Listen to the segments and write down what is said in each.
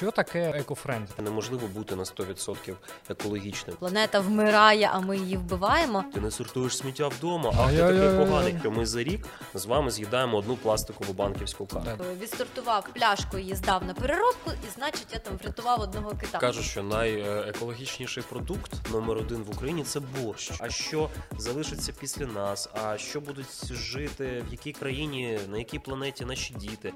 що таке екофренд? Неможливо бути на 100% екологічним. Планета вмирає, а ми її вбиваємо. Ти не сортуєш сміття вдома, а ти такий поганий, що ми за рік з вами з'їдаємо одну пластикову банківську карту. Відсортував пляшку, її здав на переробку, і значить я там врятував одного кита. Кажуть, що найекологічніший продукт номер один в Україні це борщ. А що залишиться після нас? А що будуть жити в якій країні, на якій планеті наші діти?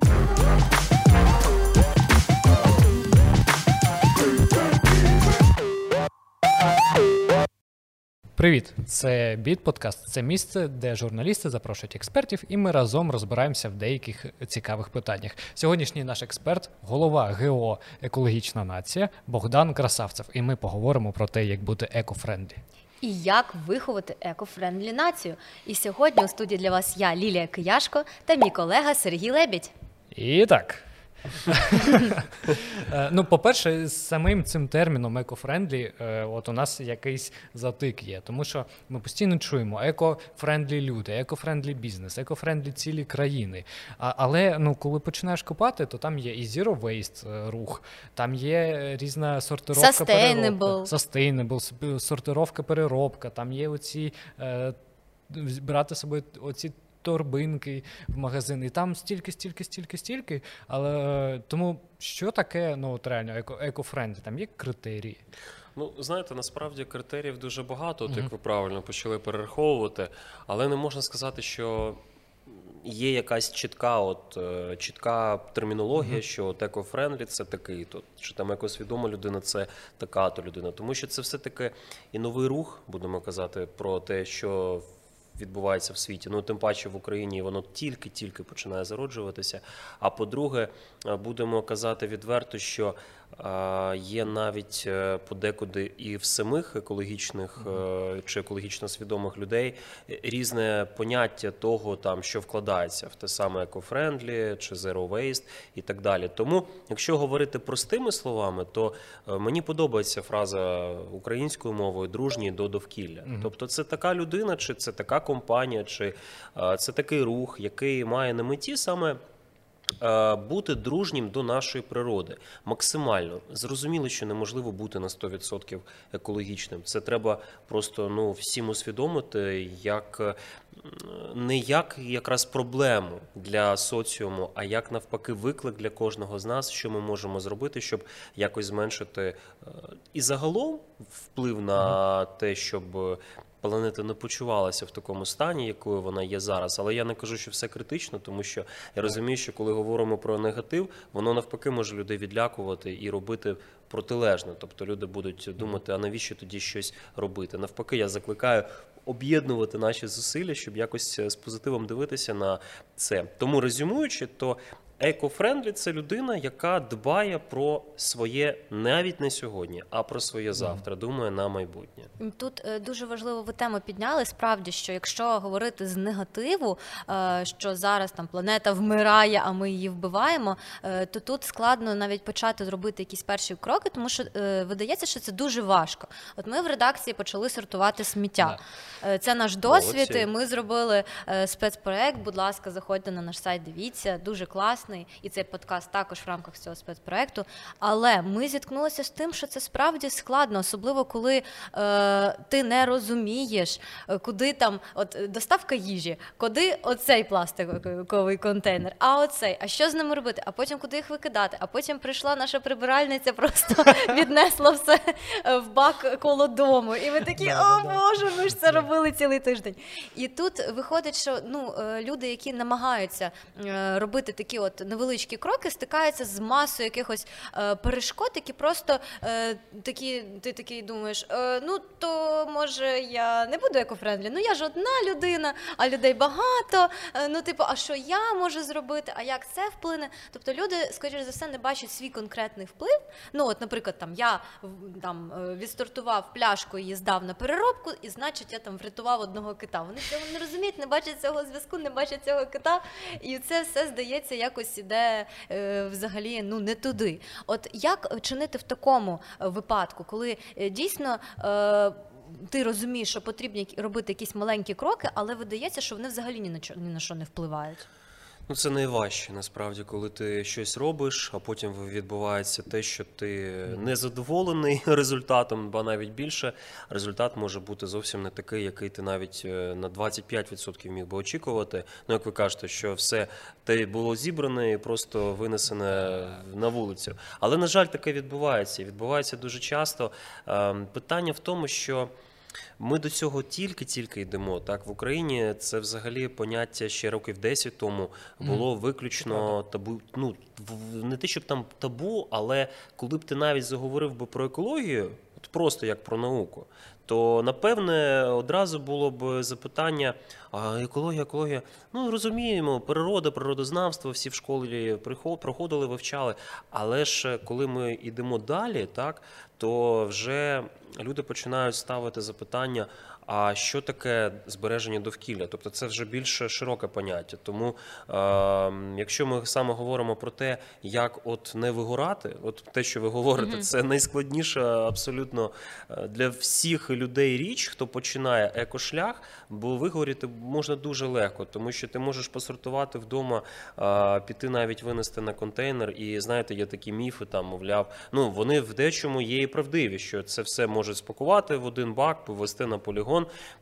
Привіт, це Біт Подкаст. Це місце, де журналісти запрошують експертів, і ми разом розбираємося в деяких цікавих питаннях. Сьогоднішній наш експерт, голова ГО Екологічна нація Богдан Красавцев. І ми поговоримо про те, як бути екофрендлі. І як виховати екофрендлі націю. І сьогодні у студії для вас я, Лілія Кияшко, та мій колега Сергій Лебідь. І так. Е, ну, по-перше, з самим цим терміном екофрендлі, е, от у нас якийсь затик є, тому що ми постійно чуємо екофрендлі люди, екофрендлі бізнес, екофрендлі цілі країни. А, але ну, коли починаєш копати, то там є і zero waste е, рух, там є різна сортировка Sustainable. переробка, sustainable, сортировка переробка, там є оці брати з собою оці торбинки в магазин, і там стільки, стільки, стільки, стільки. Але тому що таке ну от реально еко, екофрендлі? Там є критерії. Ну, знаєте, насправді критеріїв дуже багато, от як ви правильно почали перераховувати, але не можна сказати, що. Є якась чітка, от е, чітка термінологія, що от еко-френдлі це такий, то чи там екосвідома людина це така то людина. Тому що це все таки і новий рух, будемо казати, про те, що відбувається в світі. Ну тим паче в Україні воно тільки-тільки починає зароджуватися. А по-друге, е, будемо казати відверто, що є навіть е, подекуди і в самих екологічних е, чи екологічно свідомих людей е, різне поняття того, там що вкладається в те саме екофрендлі чи zero waste і так далі. Тому, якщо говорити простими словами, то мені подобається фраза українською мовою дружній до довкілля. Тобто, це така людина, чи це така компанія, чи це такий рух, який має на меті саме. Е, Бути дружнім до нашої природи. Максимально. Зрозуміло, що неможливо бути на 100% екологічним. Це треба просто ну всім усвідомити як е, не як якраз проблему для соціуму, а як навпаки виклик для кожного з нас, що ми можемо зробити, щоб якось зменшити е, і загалом вплив на те, щоб планета не почувалася в такому стані, якою вона є зараз. Але я не кажу, що все критично, тому що я розумію, що коли говоримо про негатив, воно навпаки може людей відлякувати і робити протилежне. Тобто люди будуть думати, а навіщо тоді щось робити? Навпаки, я закликаю. Об'єднувати наші зусилля, щоб якось е, з позитивом дивитися на це. Тому резюмуючи, то екофрендлі це людина, яка дбає про своє навіть не сьогодні, а про своє завтра. Думає на майбутнє. Тут е, дуже важливо ви тему підняли. Справді, що якщо говорити з негативу, е, що зараз там планета вмирає, а ми її вбиваємо, е, то тут складно навіть почати зробити якісь перші кроки, тому що видається, що це дуже важко. От ми в редакції почали сортувати сміття. Е, Це наш досвід. Молодці. Ми зробили спецпроект. Будь ласка, заходьте на наш сайт, дивіться, дуже класний. І цей подкаст також в рамках цього спецпроекту. Але ми зіткнулися з тим, що це справді складно, особливо коли е, ти не розумієш, е, куди там от е, доставка їжі, куди оцей пластиковий контейнер, а оцей, а що з ними робити? А потім куди їх викидати? А потім прийшла наша прибиральниця, просто віднесла все е, в бак коло дому. І ми такі, о Боже, ми ж це робили цілий тиждень. І тут виходить, що ну люди, які намагаються робити такі от невеличкі кроки, стикаються з масою якихось е, перешкод, які просто е, такі, ти такий думаєш, е, ну то може я не буду екофрендлі, ну я ж одна людина, а людей багато. е, ну, типу, а що я можу зробити? А як це вплине? Тобто люди, скоріш за все, не бачать свій конкретний вплив. Ну, от, наприклад, там я там е, відстартував пляшку, її здав на переробку, і значить я там врятував одного кита. Вони цього не розуміють, не бачать цього зв'язку, не бачать цього кита, і це все здається якось іде е, взагалі ну не туди. От як чинити в такому е, випадку, коли е, дійсно. Ти розумієш, що потрібно робити якісь маленькі кроки, але видається, що вони взагалі ні на що ні на що не впливають. Ну, це найважче насправді, коли ти щось робиш, а потім відбувається те, що ти не задоволений результатом, ба навіть більше. Результат може бути зовсім не такий, який ти навіть е, на 25% міг би очікувати. Ну, як ви кажете, що все те було зібране і просто винесене на вулицю. Але, на жаль, таке відбувається. Відбувається дуже часто. Ем, Питання в тому, що. Ми до цього тільки-тільки йдемо. Так в Україні це взагалі поняття ще років 10 тому було виключно табу. Ну не те, щоб там табу, але коли б ти навіть заговорив би про екологію, от просто як про науку, то напевне одразу було б запитання: а екологія, екологія. Ну розуміємо, природа, природознавство, всі в школі проходили, вивчали. Але ж коли ми йдемо далі, так то вже люди починають ставити запитання. А що таке збереження довкілля? Тобто це вже більш широке поняття. Тому е, якщо ми саме говоримо про те, як от не вигорати, от те, що ви говорите, це найскладніша абсолютно е, для всіх людей річ, хто починає екошлях, бо вигоріти можна дуже легко, тому що ти можеш посортувати вдома, е, піти навіть винести на контейнер. І знаєте, є такі міфи, там мовляв, ну вони в дечому є і правдиві, що це все можуть спакувати в один бак, повезти на полігон.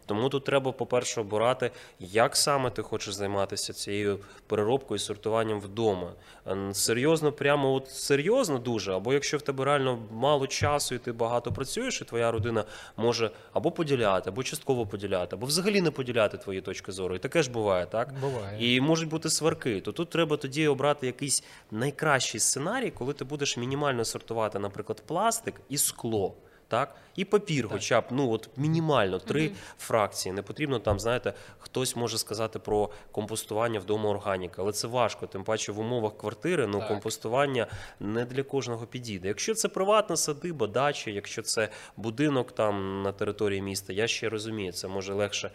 Тому тут треба, по-перше, обирати, як саме ти хочеш займатися цією переробкою і сортуванням вдома. Ем, Серйозно, прямо от серйозно дуже, або якщо в тебе реально мало часу і ти багато працюєш, і твоя родина може або поділяти, або частково поділяти, або взагалі не поділяти твої точки зору. І таке ж буває, так? Буває. І можуть бути сварки. То тут треба тоді обрати якийсь найкращий сценарій, коли ти будеш мінімально сортувати, наприклад, пластик і скло. Так, і папір, хоча б ну от мінімально три фракції. Не потрібно там, знаєте, хтось може сказати про компостування вдома органіки, але це важко. Тим паче в умовах квартири ну Так. компостування не для кожного підійде. Якщо це приватна садиба, дача, якщо це будинок там на території міста, я ще розумію, це може легше.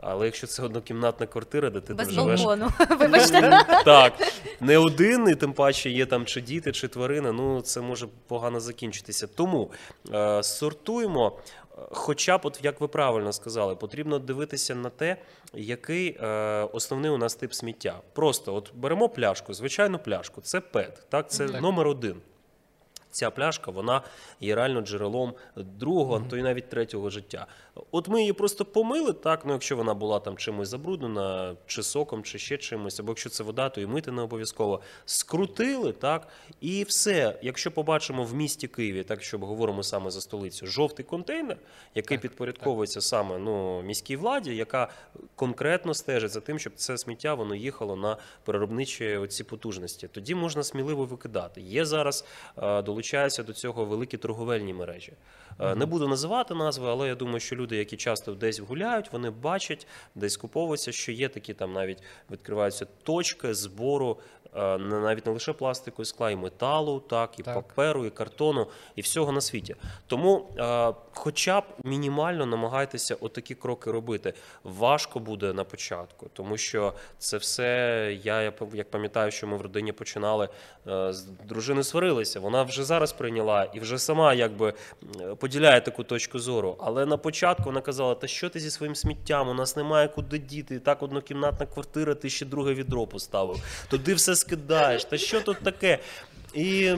Але якщо це однокімнатна квартира, де ти Без живеш. Вибачте. так, не один, і тим паче є там чи діти, чи тварини. Ну це може погано закінчитися. Тому е, сортуємо. е, Хоча б, от як ви правильно сказали, потрібно дивитися на те, який е, основний у нас тип сміття. Просто от беремо пляшку, звичайну пляшку, це ПЕТ, так, це номер один. Ця пляшка вона є реально джерелом другого, а то й навіть третього життя. От ми її просто помили, так, ну якщо вона була там чимось забруднена, чи соком, чи ще чимось, або якщо це вода, то і мити не обов'язково. Скрутили, так, і все. Якщо побачимо в місті Києві, так що говоримо саме за столицю, жовтий контейнер, який підпорядковується саме ну, міській владі, яка конкретно стежить за тим, щоб це сміття воно їхало на переробничі оці потужності. Тоді можна сміливо викидати. Є зараз е, долучаються до цього великі торговельні мережі. Е, Не буду називати назви, але я думаю, що люди, які часто десь гуляють, вони бачать, десь куповуються, що є такі там навіть відкриваються точки збору. Е, Навіть не лише пластику і скла, і металу, так, і Так. паперу, і картону, і всього на світі. Тому, е, хоча б мінімально намагайтеся отакі кроки робити. Важко буде на початку, тому що це все. Я як пам'ятаю, що ми в родині починали е, з дружиною сварилися. Вона вже зараз прийняла і вже сама якби поділяє таку точку зору. Але на початку вона казала: Та що ти зі своїм сміттям? У нас немає куди діти. І так однокімнатна квартира, ти ще друге відро поставив. Туди все скидаєш. Та що тут таке? І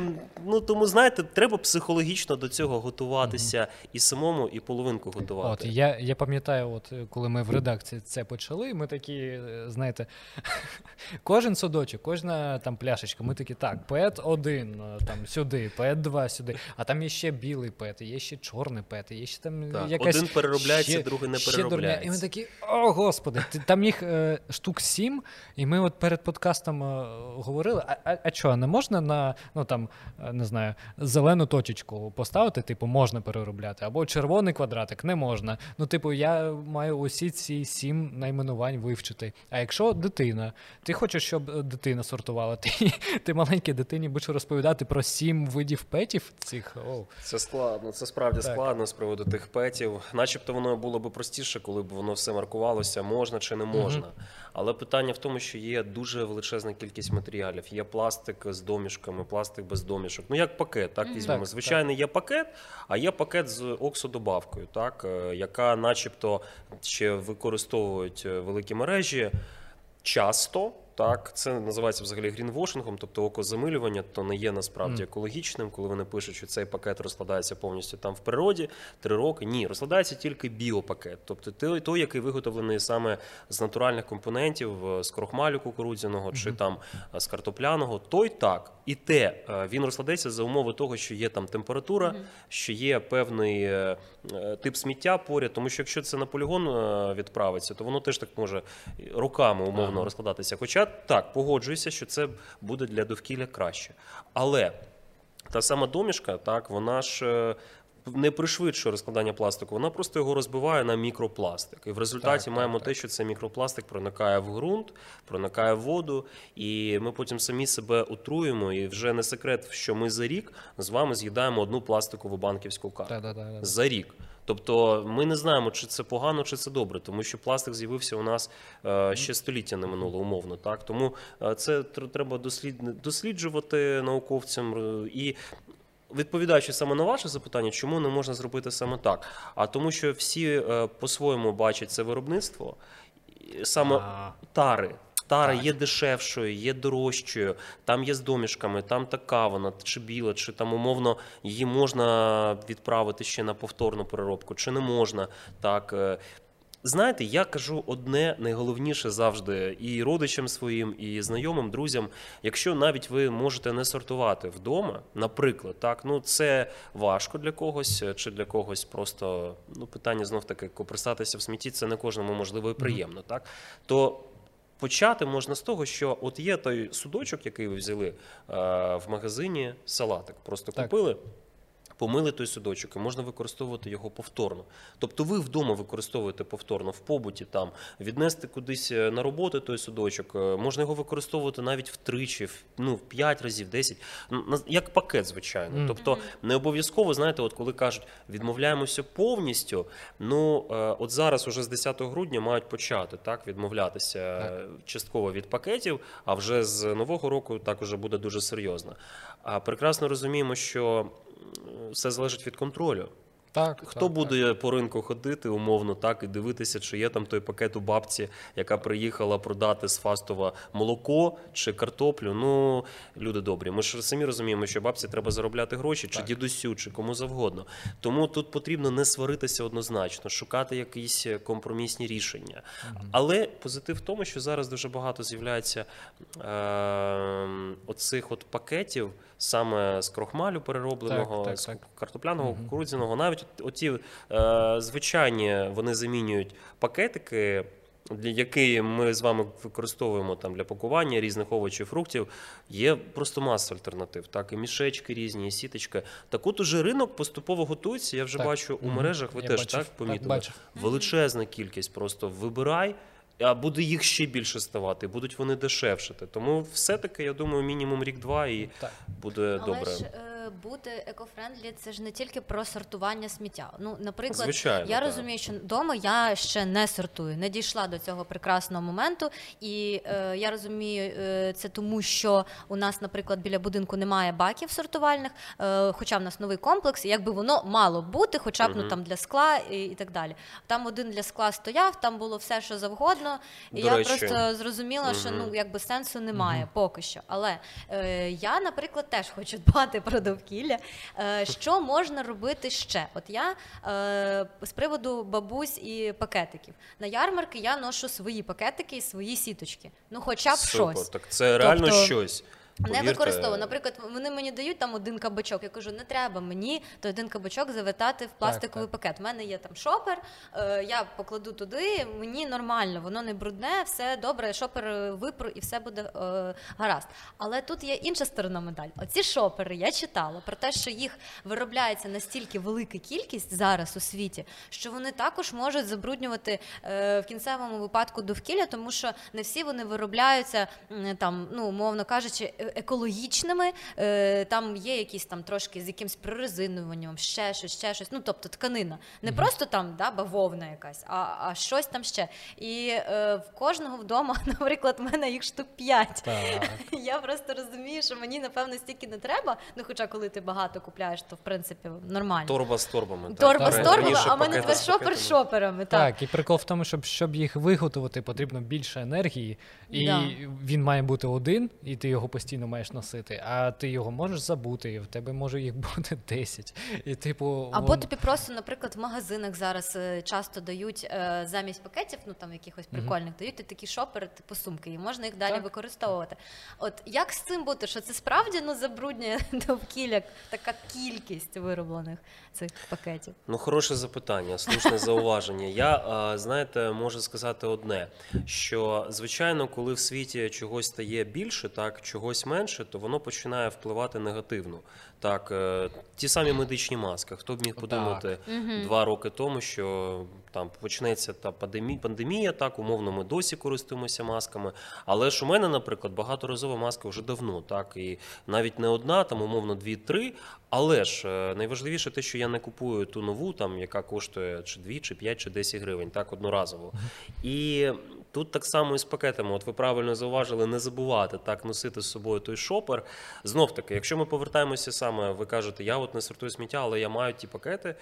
ну тому знаєте, треба психологічно до цього готуватися і самому, і половинку От готувати. я, я пам'ятаю, от коли ми в редакції це почали, ми такі, знаєте, кожен садочок, кожна там пляшечка, ми такі, так, пет один е, там сюди, пет два сюди, а там є ще білий пет, є ще чорний пет, є ще там Так, якась один переробляється, ще- другий не ще. І ми такі, о господи, ти- там їх е, штук сім, і ми от перед подкастом е, говорили, а, а, а що, не можна на ну там е, не знаю, зелену точечку поставити, типу, можна переробляти, або червоний квадратик не можна. Ну, типу, я маю усі ці сім найменувань вивчити. А якщо дитина, ти хочеш, щоб е, дитина сортувала, ти, ти маленькій дитині будеш розповідати про сім видів петів цих. О, Це складно, це справді Так. складно з приводу тих петів. Начебто воно було б простіше, коли б воно все маркувалося, можна чи не можна. Але питання в тому, що є дуже величезна кількість матеріалів. Є пластик з домішками, пластик без домішок. Ну як пакет, так візьмемо. Так, Звичайний є пакет, а є пакет з оксодобавкою, так е, яка, начебто, ще використовують е, великі мережі. Часто, Так, це називається взагалі грінвошингом, тобто окозамилювання, то не є насправді екологічним, коли вони пишуть, що цей пакет розкладається повністю там в природі три роки. Ні, розкладається тільки біопакет, тобто той, той який виготовлений саме з натуральних компонентів, е, з крохмалю кукурудзяного чи там е, з картопляного, той так. І те е, він розкладається за умови того, що є там температура, що є певний тип сміття поряд. Тому що якщо це на полігон відправиться, то воно теж так може роками умовно розкладатися. Хоча так, погоджуюся, що це буде для довкілля краще. Але та сама домішка, так, вона ж. Не пришвидшує розкладання пластику, вона просто його розбиває на мікропластик. І в результаті Так, так, маємо так. те, що цей мікропластик проникає в ґрунт, проникає в воду, і ми потім самі себе отруємо. І вже не секрет, що ми за рік з вами з'їдаємо одну пластикову банківську карту. За рік. Тобто ми не знаємо, чи це погано, чи це добре, тому що пластик з'явився у нас е, ще століття не минуло, умовно. Так тому е, це треба досліджувати науковцям е, і. Відповідаючи саме на ваше запитання, чому не можна зробити саме так? А тому, що всі е, по-своєму бачать це виробництво, саме А. тари. Тара є дешевшою, є дорожчою, там є з домішками, там така вона, чи біла, чи там умовно її можна відправити ще на повторну переробку, чи не можна. Так. Знаєте, я кажу одне найголовніше завжди і родичам своїм, і знайомим, друзям. Якщо навіть ви можете не сортувати вдома, наприклад, так, ну це важко для когось, чи для когось просто ну питання знов таки копристатися в смітті, це не кожному можливо і приємно, так то. Почати можна з того, що от є той судочок, який ви взяли е, в магазині, салатик. Просто Так. купили, помили той судочок, і можна використовувати його повторно. Тобто ви вдома використовуєте повторно в побуті, там віднести кудись е, на роботу той судочок. е, Можна його використовувати навіть втричі, в- ну в п'ять разів, десять, Ну, на- як пакет, звичайно. Мгм. Тобто не обов'язково, знаєте, от коли кажуть, відмовляємося повністю. Ну е, от зараз, уже з 10 грудня, мають почати так відмовлятися е, частково від пакетів, а вже з нового року так уже буде дуже серйозно. А прекрасно розуміємо, що все залежить від контролю. Так, Хто так, буде по ринку ходити, умовно, так і дивитися, чи є там той пакет у бабці, яка приїхала продати з Фастова молоко чи картоплю. Ну, люди добрі. Ми ж самі розуміємо, що бабці треба заробляти гроші, чи Так. дідусю, чи кому завгодно. Тому тут потрібно не сваритися однозначно, шукати якісь компромісні рішення. Але позитив в тому, що зараз дуже багато з'являється е, оцих от пакетів саме з крохмалю переробленого, Так, так, з так. картопляного, кукурудзяного. Навіть от- оті е, звичайні вони замінюють пакетики. Для які ми з вами використовуємо там для пакування різних овочів, фруктів, є просто маса альтернатив. Так, і мішечки різні, і сіточки. Так от уже ринок поступово готується. Я вже Так. бачу у мережах, ви Я теж бачив. так Так, помітили? бачив. Величезна кількість. Просто вибирай, а буде їх ще більше ставати, будуть вони дешевшити. Тому все-таки, я думаю, мінімум рік-два і Так. буде Але добре. ж е, бути eco-friendly це ж не тільки про сортування сміття. Ну, наприклад, Звичайно, я так. розумію, що вдома я ще не сортую, не дійшла до цього прекрасного моменту. І е, я розумію е, це тому, що у нас, наприклад, біля будинку немає баків сортувальних, е, хоча в нас новий комплекс, і якби воно мало бути, хоча б ну там для скла і, і так далі. Там один для скла стояв, там було все, що завгодно. І До я речі. просто зрозуміла, що ну якби сенсу немає поки що. Але е, я, наприклад, теж хочу дбати про довкілля. Е, що можна робити ще? От я е, з приводу бабусь і пакетиків. На ярмарки я ношу свої пакетики і свої сіточки. Ну, хоча б Супер. щось. Так це реально Тобто, щось. Не Повірте. використовую. Наприклад, вони мені дають там один кабачок. Я кажу, не треба мені той один кабачок завертати в пластиковий так. пакет. У мене є там шопер, е, я покладу туди, мені нормально, воно не брудне, все добре, шопер е, випру і все буде е, гаразд. Але тут є інша сторона медаль. Оці шопери я читала про те, що їх виробляється настільки велика кількість зараз у світі, що вони також можуть забруднювати е, в кінцевому випадку довкілля, тому що не всі вони виробляються там, ну умовно кажучи, екологічними. Е, Там є якісь там трошки з якимсь прорезинуванням, ще щось, ще щось. Ну тобто тканина. Не просто там да, бавовна якась, а, а щось там ще. І е, в кожного вдома, наприклад, в мене їх штук п'ять. Так. Я просто розумію, що мені напевно стільки не треба. Ну, хоча коли ти багато купляєш, то в принципі нормально. Торба з торбами. так. Торба з Раніше торбами, а в мене тепер з шопер пакетами. шоперами. Так. Так, і прикол в тому, щоб, щоб їх виготовити, потрібно більше енергії, і Да. він має бути один, і ти його постійно маєш носити, а ти його можеш забути, і в тебе може їх бути 10. І, типу, Або вон- тобі просто, наприклад, в магазинах зараз е, часто дають е, замість пакетів, ну там якихось прикольних, дають і такі шопери, типу сумки, і можна їх далі Так. використовувати. От як з цим бути? Що це справді ну забруднює довкілля така кількість вироблених цих пакетів? Ну, хороше запитання, слушне зауваження. Я, а, знаєте, можу сказати одне: що звичайно, коли в світі чогось стає більше, так чогось менше, то воно починає впливати негативно. Так, е, ті самі медичні маски. Хто б міг подумати два роки тому, що там почнеться та пандемія, пандемія, так умовно, ми досі користуємося масками. Але ж у мене, наприклад, багаторазова маска вже давно, так і навіть не одна, там умовно дві-три. Але ж е, найважливіше те, що я не купую ту нову, там яка коштує чи 2, чи 5, чи 10 гривень, так одноразово. І тут так само і з пакетами. От ви правильно зауважили, не забувати так носити з собою той шопер. Знов таки, якщо ми повертаємося саме, ви кажете, я от не сортую сміття, але я маю ті пакети. Е,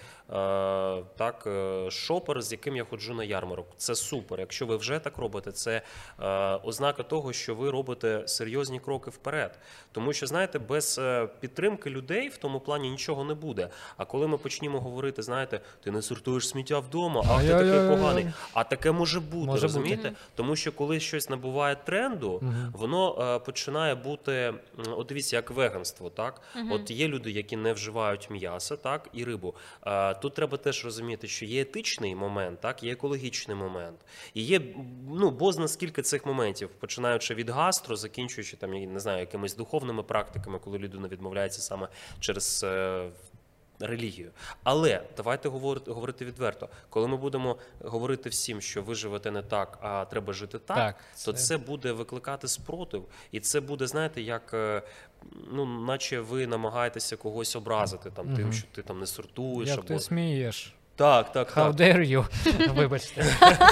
так, е, шопер, з яким я ходжу на ярмарок. Це супер. Якщо ви вже так робите, це е, ознака того, що ви робите серйозні кроки вперед. Тому що, знаєте, без підтримки людей в тому плані нічого не буде. А коли ми почнемо говорити, знаєте, ти не сортуєш сміття вдома, а ти такий поганий. А таке може бути, Може бути. розумієте? Тому що коли щось набуває тренду, воно е, починає бути, от дивіться, як веганство, так? От є люди, які не вживають м'ясо, так, і рибу. Е, тут треба теж розуміти, що є етичний момент, так, є екологічний момент. І є ну, бозна скільки цих моментів, починаючи від гастро, закінчуючи там, я не знаю, якимись духовними практиками, коли людина відмовляється саме через. е, Релігію, але давайте говорити, говорити відверто. Коли ми будемо говорити всім, що ви живете не так, а треба жити так, Так, то це- це буде викликати спротив, і це буде, знаєте, як е, ну, наче ви намагаєтеся когось образити там тим, що ти там не сортуєш Як або ти смієш? Так, так, How так. dare you? Вибачте.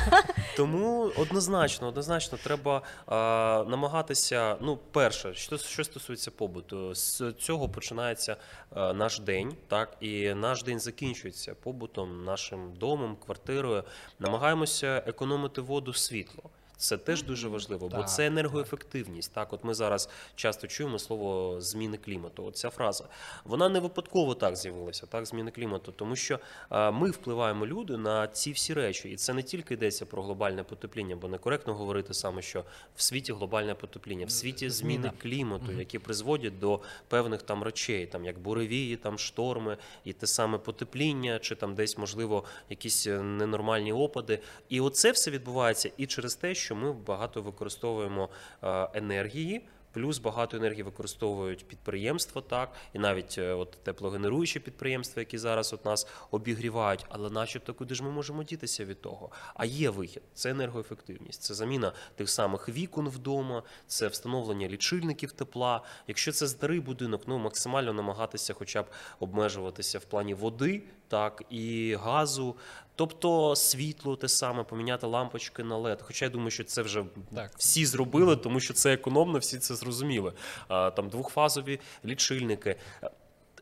Тому однозначно, однозначно треба а, намагатися. Ну, перше, що, що стосується побуту, з цього починається а, наш день, так і наш день закінчується побутом, нашим домом, квартирою. Намагаємося економити воду, світло. Це теж дуже важливо, бо Так, це енергоефективність. Так, от ми зараз часто чуємо слово зміни клімату. От ця фраза вона не випадково так з'явилася, так зміни клімату, тому що а, ми впливаємо люди на ці всі речі, і це не тільки йдеться про глобальне потепління, бо некоректно говорити саме, що в світі глобальне потепління, в світі зміни клімату, які призводять до певних там речей, там як буревії, там шторми, і те саме потепління, чи там десь можливо якісь е, ненормальні опади. І оце все відбувається і через те, що ми багато використовуємо е, енергії. Плюс багато енергії використовують підприємства, так і навіть е, от теплогенеруючі підприємства, які зараз от нас обігрівають. Але, начебто, куди ж ми можемо дітися від того? А є вихід це енергоефективність, це заміна тих самих вікон вдома, це встановлення лічильників тепла. Якщо це старий будинок, ну максимально намагатися, хоча б обмежуватися в плані води, так і газу. Тобто світло те саме, поміняти лампочки на LED. Хоча я думаю, що це вже Так. всі зробили, тому що це економно, всі це зрозуміли. Там двохфазові лічильники.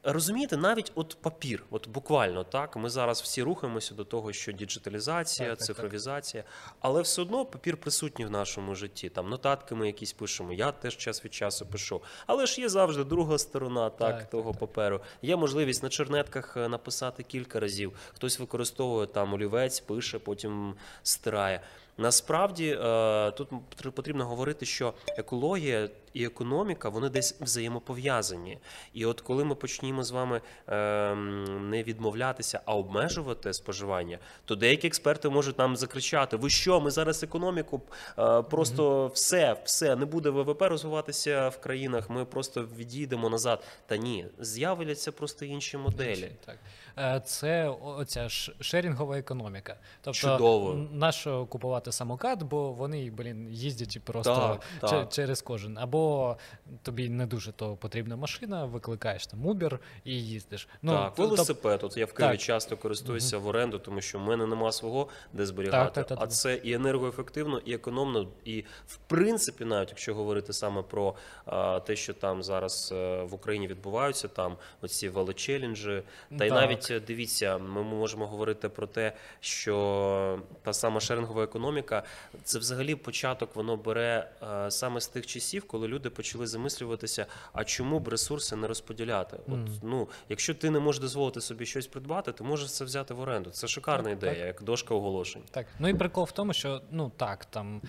Розумієте, навіть от папір, от буквально так. Ми зараз всі рухаємося до того, що діджиталізація, Так, так, так. цифровізація, але все одно папір присутній в нашому житті. Там нотатки ми якісь пишемо. Я теж час від часу пишу. Але ж є завжди друга сторона, так, Так, того так, паперу. Є можливість на чернетках е, написати кілька разів. Хтось використовує там олівець, пише, потім стирає. Насправді е, тут потрібно говорити, що екологія і економіка вони десь взаємопов'язані. І от коли ми почнімо з вами е, не відмовлятися, а обмежувати споживання, то деякі експерти можуть нам закричати: ви що, ми зараз економіку е, просто все, все не буде ВВП розвиватися в країнах. Ми просто відійдемо назад. Та ні, з'являться просто інші моделі. Так. Е, Це оця шерінгова економіка. Тобто, Чудово. нащо купувати самокат, бо вони, блін, їздять просто Так, так. через кожен. Або тобі не дуже то потрібна машина, викликаєш там Uber і їздиш. Ну, так, то- велосипед. От я в Києві Так. часто користуюся в оренду, тому що в мене нема свого де зберігати. Так, так, так, а так. це і енергоефективно, і економно. І в принципі, навіть якщо говорити саме про а, те, що там зараз е, в Україні відбуваються, там оці велочеленджі, та й Так. Навіть дивіться, ми можемо говорити про те, що та сама шерингова економіка, це взагалі початок воно бере е, саме з тих часів, коли люди почали замислюватися, а чому б ресурси не розподіляти? От ну, якщо ти не можеш дозволити собі щось придбати, ти можеш це взяти в оренду. Це шикарна Так, ідея, так. як дошка оголошень. Так, ну і прикол в тому, що ну так, там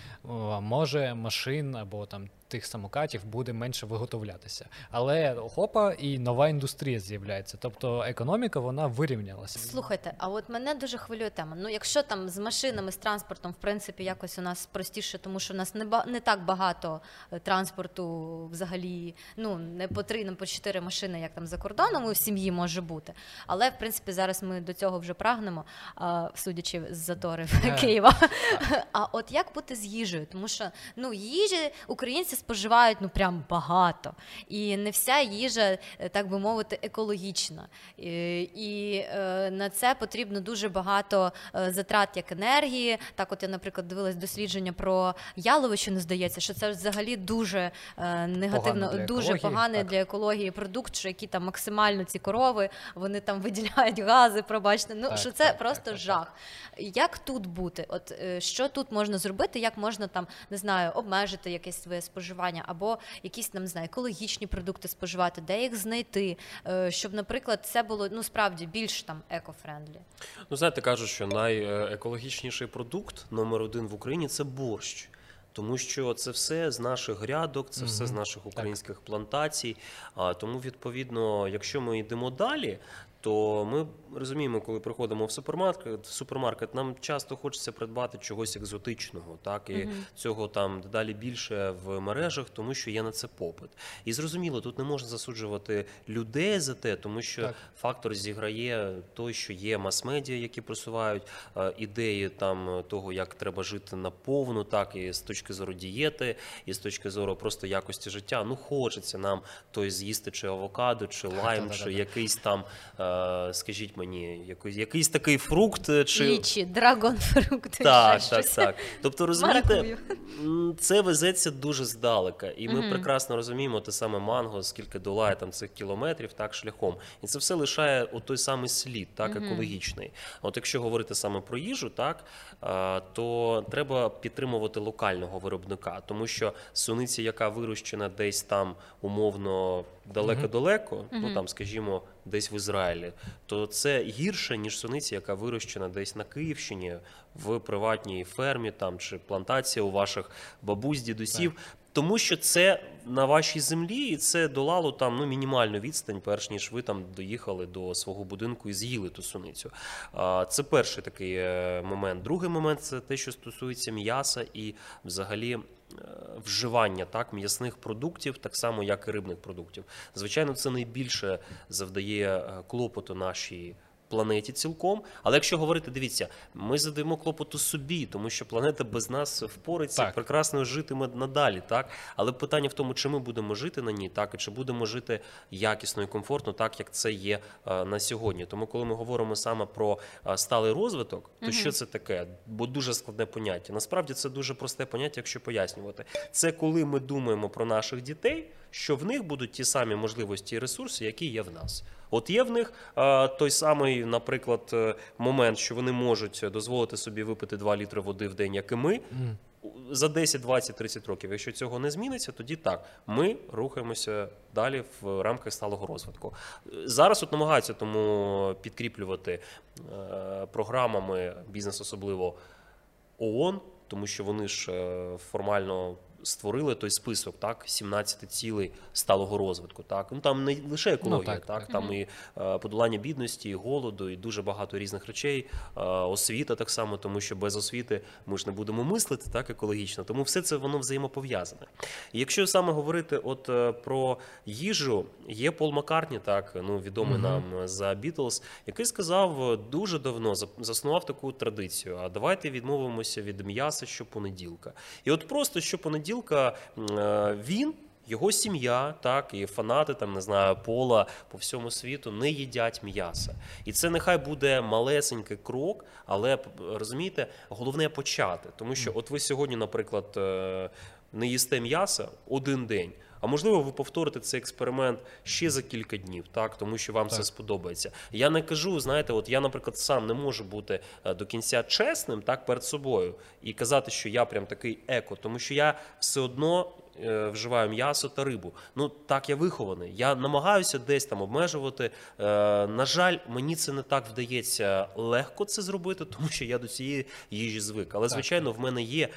може машин або там тих самокатів буде менше виготовлятися. Але хопа, і нова індустрія з'являється. Тобто економіка вона вирівнялася. Слухайте, а от мене дуже хвилює тема. Ну, якщо там з машинами, з транспортом, в принципі, якось у нас простіше, тому що у нас не ба- не так багато е, транспорту взагалі, ну не по три, не по чотири машини, як там за кордоном у сім'ї може бути. Але в принципі зараз ми до цього вже прагнемо, а, судячи з заторів Е, Києва. А от як бути з їжею? Тому що ну їжі українці споживають ну прям багато, і не вся їжа, е, так би мовити, екологічна. І, і е, на це потрібно дуже багато е, затрат як енергії. Так, от я, наприклад, дивилась дослідження про яловичину, здається, що це взагалі дуже е, негативно, Погано дуже екології, поганий так. для екології продукт, що які там максимально ці корови, вони там виділяють гази, пробачте. Ну Так, що це так, просто жах. Як тут бути? От е, що тут можна зробити? Як можна там не знаю, обмежити якесь своє споживання, або якісь там не знаю, екологічні продукти споживати, де їх знайти, е, щоб, наприклад, це було ну справді більш там eco-friendly. Ну, знаєте, кажуть, що найекологічніший продукт номер один в Україні це борщ. Тому що це все з наших грядок, це все з наших українських плантацій. А тому, відповідно, якщо ми йдемо далі, то ми розуміємо, коли приходимо в супермаркет, в супермаркет, нам часто хочеться придбати чогось екзотичного, так і Мгм. цього там дедалі більше в мережах, тому що є на це попит. І зрозуміло, тут не можна засуджувати людей за те, тому що Так. фактор зіграє той, що є мас-медіа, які просувають е, ідеї там того, як треба жити наповну, так і з точки зору дієти, і з точки зору просто якості життя. Ну хочеться нам той з'їсти чи авокадо, чи лайм, чи якийсь там, е, скажіть мені, якийсь, якийсь такий фрукт, е, чи Лічі, драгонфрукт, так, так, так. Тобто, розумієте, Маракую. це везеться дуже здалека, і ми Мгм. прекрасно розуміємо те саме манго, скільки долає там цих кілометрів, так шляхом, і це все лишає от той самий слід, так екологічний. От якщо говорити саме про їжу, так то треба підтримувати локального виробника, тому що суниця, яка вирощена десь там умовно далеко-далеко, ну там, скажімо, десь в Ізраїлі, то це гірше ніж суниця, яка вирощена десь на Київщині в приватній фермі там чи плантація у ваших бабусь, дідусів. Тому що це на вашій землі, і це долало там ну мінімальну відстань, перш ніж ви там доїхали до свого будинку і з'їли ту суницю. А, Це перший такий е, момент. Другий момент це те, що стосується м'яса і взагалі. Е, Вживання так м'ясних продуктів, так само як і рибних продуктів. Звичайно, це найбільше завдає е, клопоту нашій планеті цілком. Але якщо говорити, дивіться, ми задаємо клопоту собі, тому що планета без нас впорається, Так. прекрасно житиме надалі. Так, але питання в тому, чи ми будемо жити на ній, так і чи будемо жити якісно і комфортно, так як це є е, на сьогодні. Тому, коли ми говоримо саме про е, сталий розвиток, то Мгм. що це таке? Бо дуже складне поняття. Насправді це дуже просте поняття, якщо пояснювати. Це коли ми думаємо про наших дітей, що в них будуть ті самі можливості і ресурси, які є в нас. От є в них е, той самий, наприклад, е, момент, що вони можуть дозволити собі випити 2 літри води в день, як і ми. М. За 10, 20, 30 років. Якщо цього не зміниться, тоді так. Ми рухаємося далі в рамках сталого розвитку. Зараз от намагаються тому підкріплювати е, програмами бізнес, особливо ООН, тому що вони ж е, формально створили той список, так, 17 цілей сталого розвитку. Так, ну там не лише екологія, так, так, так. там і е, подолання бідності, і голоду, і дуже багато різних речей. Е, освіта так само, тому що без освіти ми ж не будемо мислити так екологічно. Тому все це воно взаємопов'язане. І якщо саме говорити от е, про їжу, є Пол Маккартні, так ну відомий Мгм. нам за Бітлз, який сказав дуже давно, заснував таку традицію. А давайте відмовимося від м'яса щопонеділка. І от просто щопонеділка м, е, він. Його сім'я, так і фанати, там не знаю, пола по всьому світу не їдять м'яса. І це нехай буде малесенький крок, але розумієте, головне почати. Тому що, от ви сьогодні, наприклад, е, не їсте м'яса один день. А можливо, ви повторите цей експеримент ще за кілька днів, так тому що вам Так. це сподобається. Я не кажу, знаєте, от я, наприклад, сам не можу бути е, до кінця чесним так перед собою і казати, що я прям такий еко, тому що я все одно. Е, Вживаю м'ясо та рибу. Ну так я вихований. Я намагаюся десь там обмежувати. Е, на жаль, мені це не так вдається легко це зробити, тому що я до цієї їжі звик. Але звичайно, в мене є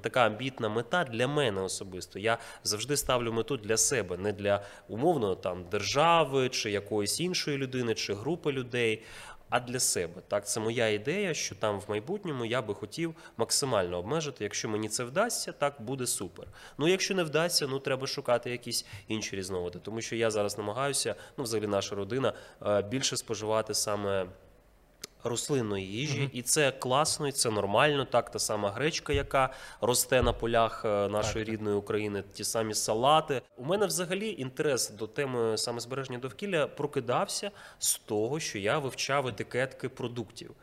така амбітна мета для мене особисто. Я завжди ставлю мету для себе, не для умовно там держави чи якоїсь іншої людини, чи групи людей. А для себе так це моя ідея, що там в майбутньому я би хотів максимально обмежити. Якщо мені це вдасться, так буде супер. Ну якщо не вдасться, ну треба шукати якісь інші різновиди. Тому що я зараз намагаюся, ну взагалі наша родина е, більше споживати саме рослинної їжі, і це класно, і це нормально. Так, та сама гречка, яка росте на полях е, нашої так. рідної України, ті самі салати. У мене взагалі інтерес до теми самозбереження довкілля прокидався з того, що я вивчав етикетки продуктів.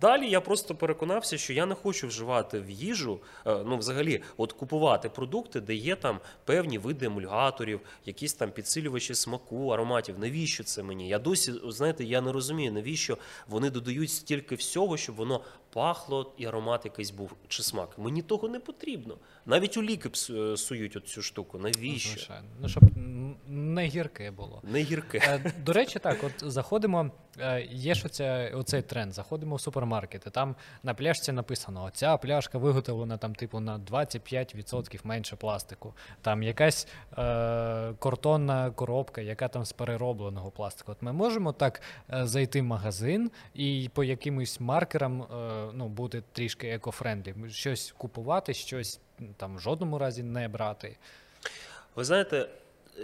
Далі я просто переконався, що я не хочу вживати в їжу, е, ну взагалі, от купувати продукти, де є там певні види емульгаторів, якісь там підсилювачі смаку, ароматів. Навіщо це мені? Я досі, знаєте, я не розумію, навіщо вони додають стільки всього, щоб воно пахло і аромат якийсь був чи смак. Мені того не потрібно. Навіть у ліки пс- е, цю штуку. Навіщо? Звичайно. Ну, щоб не гірке було. Не гірке. Е, До речі, так, от заходимо, е, є ж оця, оцей тренд, заходимо в супермаркети, там на пляшці написано, оця пляшка виготовлена там, типу, на 25% менше пластику. Там якась е, картонна коробка, яка там з переробленого пластику. От ми можемо так е, зайти в магазин і по якимось маркерам е, ну, бути трішки eco-friendly, щось купувати, щось там в жодному разі не брати. Ви знаєте,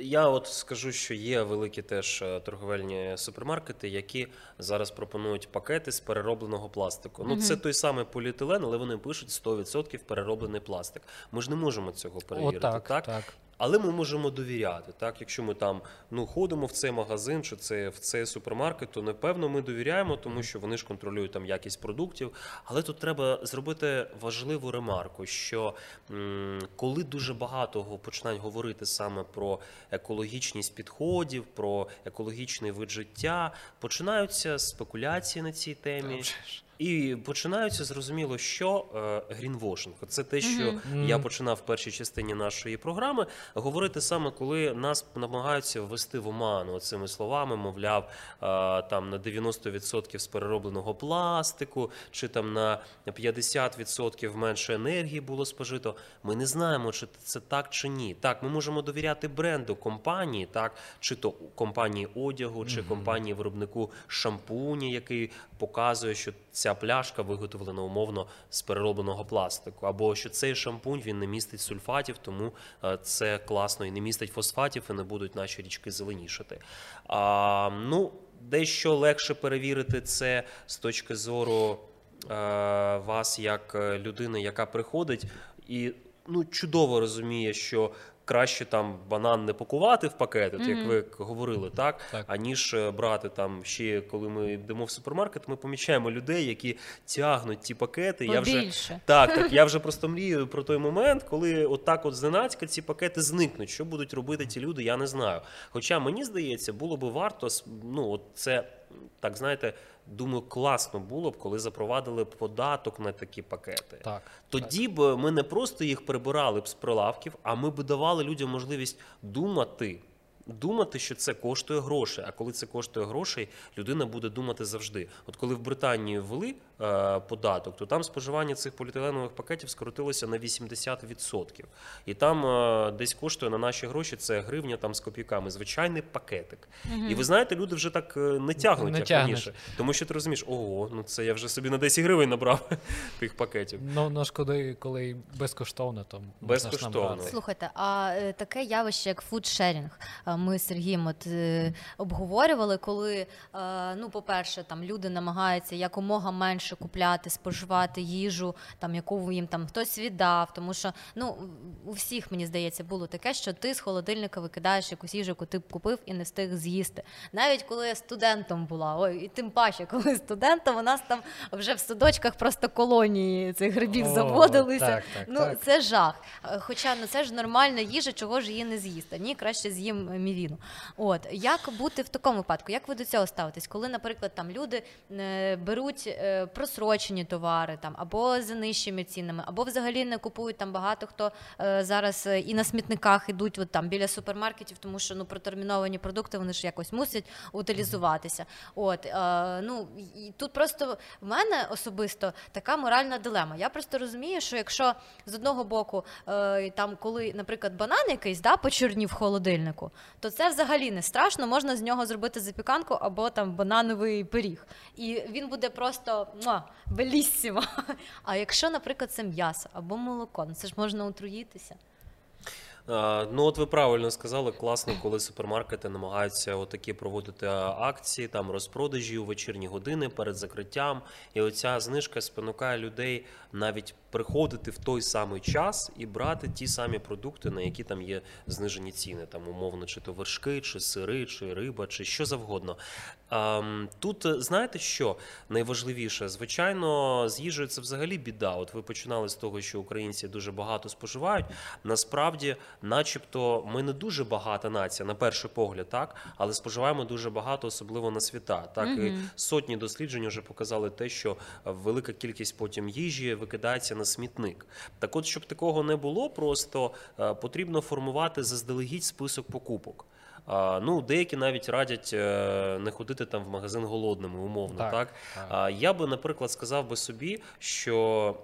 я от скажу, що є великі теж е, торговельні супермаркети, які зараз пропонують пакети з переробленого пластику. Ну, це той самий поліетилен, але вони пишуть 100% перероблений пластик. Ми ж не можемо цього перевірити. Отак, так? так. Але ми можемо довіряти. Так, якщо ми там ну ходимо в цей магазин чи це в цей супермаркет, то напевно ми довіряємо, тому що вони ж контролюють там якість продуктів. Але тут треба зробити важливу ремарку, що м, коли дуже багато починають говорити саме про екологічність підходів, про екологічний вид життя, починаються спекуляції на цій темі. І починаються зрозуміло, що е, грінвошинг. Це те, що Мгм. я починав в першій частині нашої програми говорити саме, коли нас намагаються ввести в оману цими словами, мовляв, е, там на 90% з переробленого пластику, чи там на 50% менше енергії було спожито. Ми не знаємо, чи це так чи ні. Так, ми можемо довіряти бренду компанії, так, чи то компанії одягу, чи компанії виробнику шампуні, який показує, що ця пляшка виготовлена умовно з переробленого пластику, або що цей шампунь він не містить сульфатів, тому е, це класно і не містить фосфатів, і не будуть наші річки зеленішати. А, ну, дещо легше перевірити це з точки зору е, вас як е, людини, яка приходить і ну, чудово розуміє, що. Краще там банан не пакувати в пакет, от як ви говорили, так? Так. аніж е, брати там ще, коли ми йдемо в супермаркет, ми помічаємо людей, які тягнуть ті пакети. Я вже так, так. Я вже просто мрію про той момент, коли отак от зненацька ці пакети зникнуть. Що будуть робити ці люди, я не знаю. Хоча мені здається, було би варто ну, от це так знаєте. Думаю, класно було б, коли запровадили б податок на такі пакети. Так. Тоді б ми не просто їх прибирали б з прилавків, а ми б давали людям можливість думати. думати, що це коштує грошей. А коли це коштує грошей, людина буде думати завжди. От коли в Британії ввели податок, то там споживання цих поліетиленових пакетів скоротилося на 80%. І там е, десь коштує на наші гроші це гривня там з копійками, звичайний пакетик. І ви знаєте, люди вже так е, не тягнуть, Не як тягнуть. раніше. Тому що ти розумієш, ого, ну це я вже собі на 10 гривень набрав тих пакетів. Ну, ну шкода, коли безкоштовно, то Безкоштовно. Слухайте, а е, таке явище, як фудшерінг, е, ми з Сергієм от, е, обговорювали, коли, е, ну, по-перше, там люди намагаються якомога менше купляти, споживати їжу, там, яку їм там хтось віддав. Тому що ну, у всіх, мені здається, було таке, що ти з холодильника викидаєш якусь їжу, яку ти купив і не встиг з'їсти. Навіть коли я студентом була, ой, і тим паче, коли студентом, у нас там вже в садочках просто колонії цих грибів О, заводилися. так, так, ну, так. це жах. Е, Хоча ну це ж нормальна їжа, чого ж її не з'їсти. Ні, краще з'їм е, мівіну. От як бути в такому випадку? Як ви до цього ставитесь? Коли, наприклад, там люди е, беруть просрочені товари там або за нижчими цінами, або взагалі не купують там багато хто е, зараз е, і на смітниках ідуть от, там біля супермаркетів, тому що ну протерміновані продукти вони ж якось мусять утилізуватися. От е, ну і тут просто в мене особисто така моральна дилема. Я просто розумію, що якщо з одного боку, е, там, коли, наприклад, банан якийсь да, почорнів в холодильнику, то це взагалі не страшно, можна з нього зробити запіканку або там банановий пиріг. І він буде просто муа, беліссімо. А якщо, наприклад, це м'ясо або молоко, ну це ж можна отруїтися. Ну, от ви правильно сказали, класно, коли супермаркети намагаються отакі проводити акції, там розпродажі у вечірні години перед закриттям. І оця знижка спонукає людей навіть приходити в той самий час і брати ті самі продукти, на які там є знижені ціни, там умовно, чи то вершки, чи сири, чи риба, чи що завгодно. А, тут знаєте що найважливіше? Звичайно, з їжею це взагалі біда. От ви починали з того, що українці дуже багато споживають. Насправді, начебто, ми не дуже багата нація на перший погляд, так, але споживаємо дуже багато, особливо на свята. Так і сотні досліджень вже показали те, що велика кількість потім їжі викидається на смітник. Так, от, щоб такого не було, просто е, потрібно формувати заздалегідь список покупок. Ну, деякі навіть радять е, не ходити там в магазин голодними, умовно, так. Так, так. Я би, наприклад, сказав би собі, що.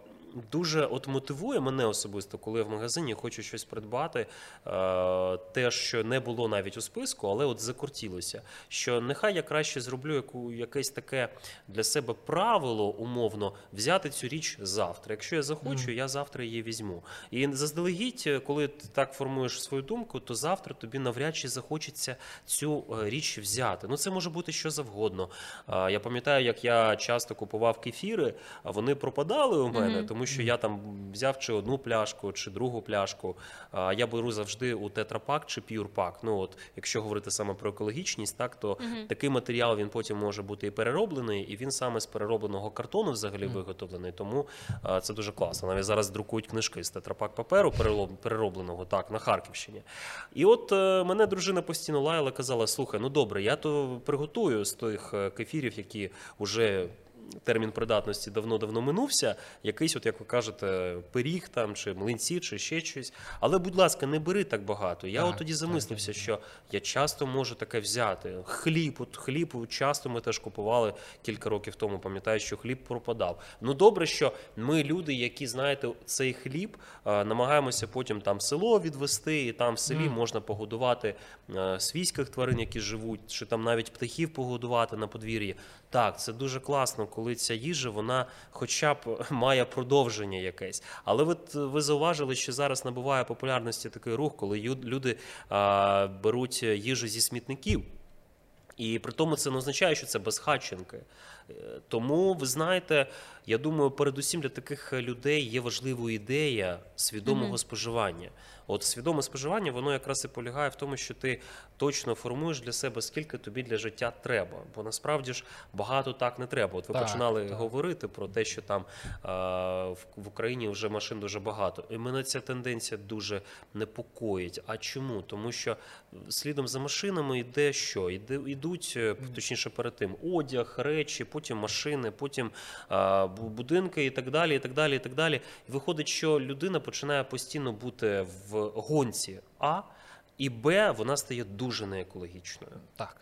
Дуже от мотивує мене особисто, коли я в магазині хочу щось придбати, е, те, що не було навіть у списку, але от закрутілося. Що нехай я краще зроблю яку, якесь таке для себе правило, умовно, взяти цю річ завтра. Якщо я захочу, я завтра її візьму. І заздалегідь, е, коли ти так формуєш свою думку, то завтра тобі навряд чи захочеться цю е, річ взяти. Ну це може бути що завгодно. Я пам'ятаю, як я часто купував кефіри, а вони пропадали у мене, тому що я там взяв чи одну пляшку, чи другу пляшку. А Я беру завжди у тетрапак чи п'юрпак. Ну от, якщо говорити саме про екологічність, так то такий матеріал він потім може бути і перероблений, і він саме з переробленого картону взагалі виготовлений. Тому а, це дуже класно. Навіть зараз друкують книжки з тетрапак паперу переробленого так на Харківщині. І от е, мене дружина постійно лаяла, казала: слухай, ну добре, я то приготую з тих е, кефірів, які вже. Термін придатності давно-давно минувся, якийсь, от як ви кажете, пиріг там чи млинці, чи ще щось. Але, будь ласка, не бери так багато. Я Так, от тоді замислився, так, що я часто можу таке взяти. Хліб, от хліб часто ми теж купували кілька років тому. Пам'ятаю, що хліб пропадав. Ну добре, що ми люди, які знаєте, цей хліб е, намагаємося потім там село відвести, і там в селі можна погодувати е, свійських тварин, які живуть, чи там навіть птахів погодувати на подвір'ї. Так, це дуже класно, коли ця їжа вона хоча б має продовження якесь. Але от ви зауважили, що зараз набуває популярності такий рух, коли люди а, беруть їжу зі смітників. І при тому це не означає, що це безхатченки. Е, Тому ви знаєте, я думаю, передусім для таких людей є важливою ідея свідомого споживання. От свідоме споживання, воно якраз і полягає в тому, що ти точно формуєш для себе, скільки тобі для життя треба. Бо насправді ж багато так не треба. От ви Так, починали так. говорити про те, що там в, в Україні вже машин дуже багато. І мене ця тенденція дуже непокоїть. А чому? Тому що слідом за машинами йде що? Йде, йдуть, е, точніше перед тим, одяг, речі, потім машини, потім будинки і так далі, і так далі, і так далі. І виходить, що людина починає постійно бути в гонці А. І Б, вона стає дуже неекологічною. Так.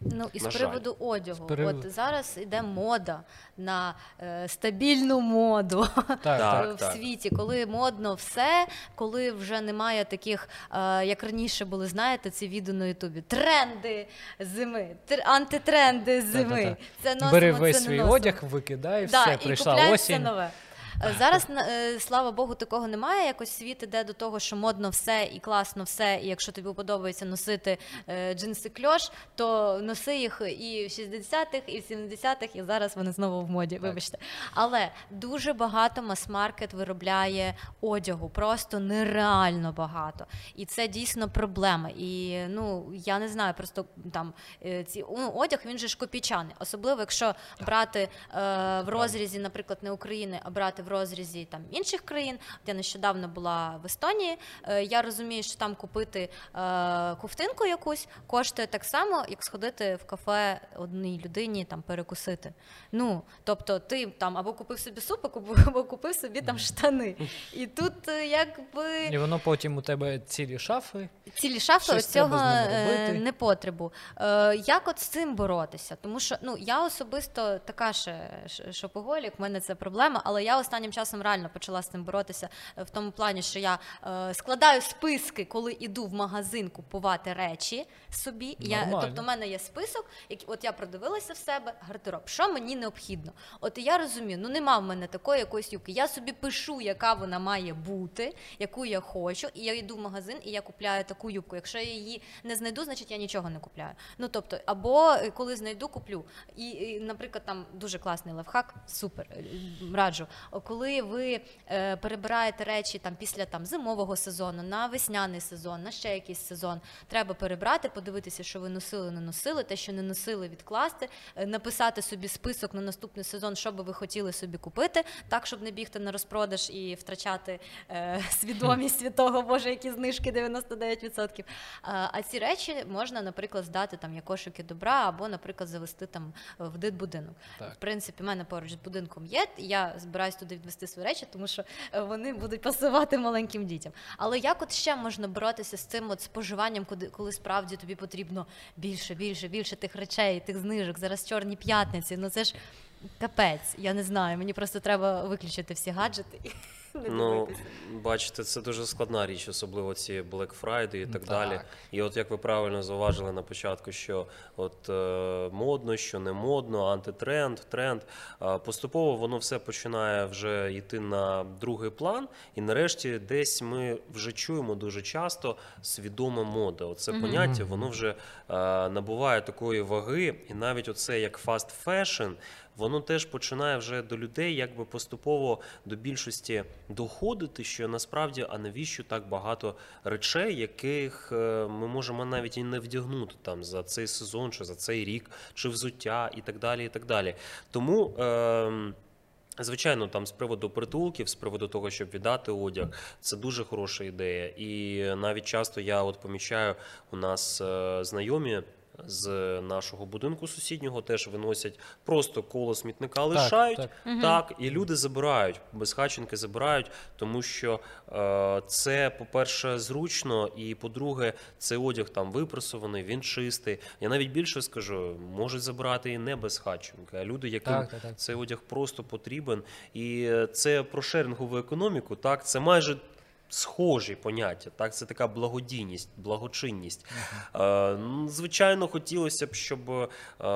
Ну і з На жаль. приводу одягу, З приводу- от зараз іде мода на е, стабільну моду Так, Так. так. в світі, коли модно все, коли вже немає таких, е, як раніше були, знаєте, ці відео на Ютубі. Тренди зими, тр- антитренди зими. Це носимо, Бери це весь не свій носимо. одяг, викидай, все, і прийшла осінь. все нове. Е, Зараз, е, слава Богу, такого немає. Якось світ іде до того, що модно все і класно все. І якщо тобі подобається носити е, джинси кльош, то носи їх і в 60-х, і в 70-х, і зараз вони знову в моді. Вибачте. Але дуже багато мас-маркет виробляє одягу, просто нереально багато. І це дійсно проблема. І ну я не знаю, просто там ці ну, одяг він же ж копійчаний, особливо якщо брати е, в розрізі, наприклад, не України, а брати в розрізі там інших країн. От я нещодавно була в Естонії. Е, я розумію, що там купити е, ковтинку якусь коштує так само, як сходити в кафе одній людині там перекусити. Ну тобто, ти там або купив собі суп, або купив собі там штани. І тут е, якби І воно потім у тебе цілі шафи. цілі шафи ось цього треба з ними е, робити. непотребу. Е, Як от з цим боротися? Тому що ну я особисто така ще шопоголік, в мене це проблема, але я останнім часом реально почала з цим боротися е, в тому плані, що я е, складаю списки, коли іду в магазин купувати речі собі. Я, тобто, в мене є список, який от я продивилася в себе гардероб, що мені необхідно. От і я розумію, ну нема в мене такої якоїсь юбки. Я собі пишу, яка вона має бути, яку я хочу, і я йду в магазин і я купляю таку юбку. Якщо я її не знайду, значить я нічого не купляю. Ну тобто, або е, коли знайду, куплю. І, і наприклад, там дуже класний лайфхак, супер е, раджу. Коли ви е, перебираєте речі там після там зимового сезону, на весняний сезон, на ще якийсь сезон, треба перебрати, подивитися, що ви носили, не носили, те, що не носили, відкласти, е, написати собі список на наступний сезон, що би ви хотіли собі купити, так щоб не бігти на розпродаж і втрачати е, свідомість від того, боже, які знижки 99%. А, ці речі можна, наприклад, здати там як кошики добра, або, наприклад, завести там в дитбудинок. Так. В принципі, в мене поруч з будинком є. Я збираюсь туди відвести свої речі, тому що е, вони будуть пасувати маленьким дітям. Але як от ще можна боротися з цим от споживанням, коли, коли справді тобі потрібно більше, більше, більше тих речей, тих знижок, зараз чорні п'ятниці. Ну це ж капець. Я не знаю. Мені просто треба виключити всі гаджети не Ну, дивитися. бачите, це дуже складна річ, особливо ці Black Friday і так, Так. далі. І от як ви правильно зауважили на початку, що от е, модно, що не модно, антитренд, тренд. е, поступово воно все починає вже йти на другий план, і нарешті десь ми вже чуємо дуже часто свідома мода. Оце поняття, воно вже е, набуває такої ваги, і навіть оце як fast fashion, воно теж починає вже до людей якби поступово до більшості доходити, що насправді, а навіщо так багато речей, яких е, ми можемо навіть і не вдягнути там за цей сезон, чи за цей рік, чи взуття, і так далі. І так далі. Тому. Е, Звичайно, там з приводу притулків, з приводу того, щоб віддати одяг, це дуже хороша ідея. І навіть часто я от помічаю, у нас е, знайомі з нашого будинку сусіднього теж виносять просто коло смітника, лишають так. так, і люди забирають, безхатченки забирають, тому що е, це, по-перше, зручно, і по-друге, цей одяг там випресований, він чистий. Я навіть більше скажу, можуть забирати і не безхатченки, а люди, яким Так, так, так. цей одяг просто потрібен. І е, це про шерингову економіку, так, це майже. Схожі поняття, так це така благодійність, благочинність. Е, ну, звичайно, хотілося б, щоб е,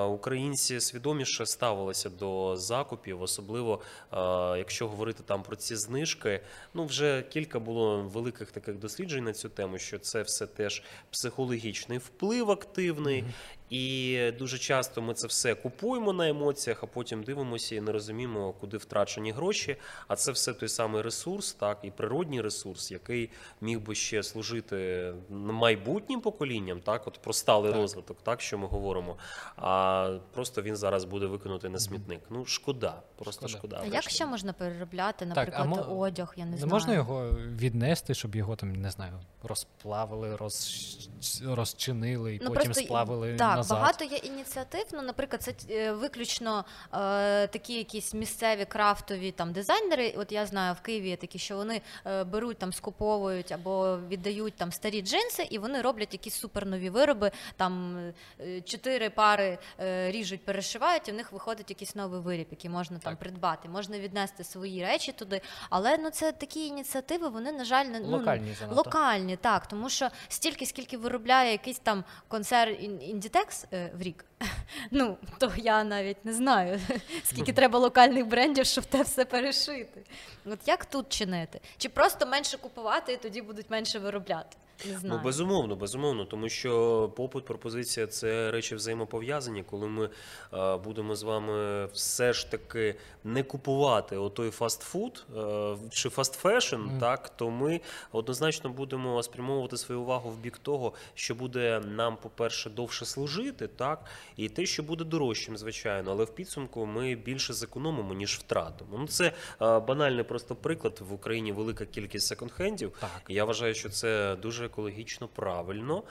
українці свідоміше ставилися до закупів, особливо е, якщо говорити там про ці знижки. Ну вже кілька було великих таких досліджень на цю тему, що це все теж психологічний вплив активний. І дуже часто ми це все купуємо на емоціях, а потім дивимося і не розуміємо, куди втрачені гроші. А це все той самий ресурс, так і природній ресурс, який міг би ще служити майбутнім поколінням, так, от про сталий Так. розвиток, так що ми говоримо. А просто він зараз буде викинутий на смітник. Ну шкода, просто Шкода. шкода. А як ще можна переробляти, а наприклад, мо- одяг? Я не, Не знаю. можна його віднести, щоб його там, не знаю, розплавили, роз... розчинили і Ну, потім просто, сплавили так, назад. багато є ініціатив. Ну, наприклад, це е, виключно е, такі якісь місцеві крафтові там дизайнери. От я знаю, в Києві є такі, що вони е, беруть там, скуповують або віддають там старі джинси, і вони роблять якісь супернові вироби. Там е, чотири пари е, ріжуть, перешивають, і в них виходить якийсь новий виріб, який можна там Так. придбати. Можна віднести свої речі туди. Але ну це такі ініціативи, вони на жаль не ну, Локальні занадто. локальні, так тому що стільки, скільки виробляє якийсь там концерн Inditex е, в рік. Ну то я навіть не знаю, скільки треба локальних брендів, щоб те все перешити. От як тут чинити? Чи просто менше купувати і тоді будуть менше виробляти? Не знаю. Ну, безумовно, безумовно, тому що попит, пропозиція це речі взаємопов'язані. Коли ми е, будемо з вами все ж таки не купувати отой фастфуд е, чи fast fashion, Мгм. так то ми однозначно будемо спрямовувати свою увагу в бік того, що буде нам, по-перше, довше служити, так, і те, що буде дорожчим, звичайно, але в підсумку ми більше зекономимо, ніж втратимо. Ну, це е, банальний просто приклад. В Україні велика кількість секонд-хендів. Так. Я вважаю, що це дуже екологічно правильно,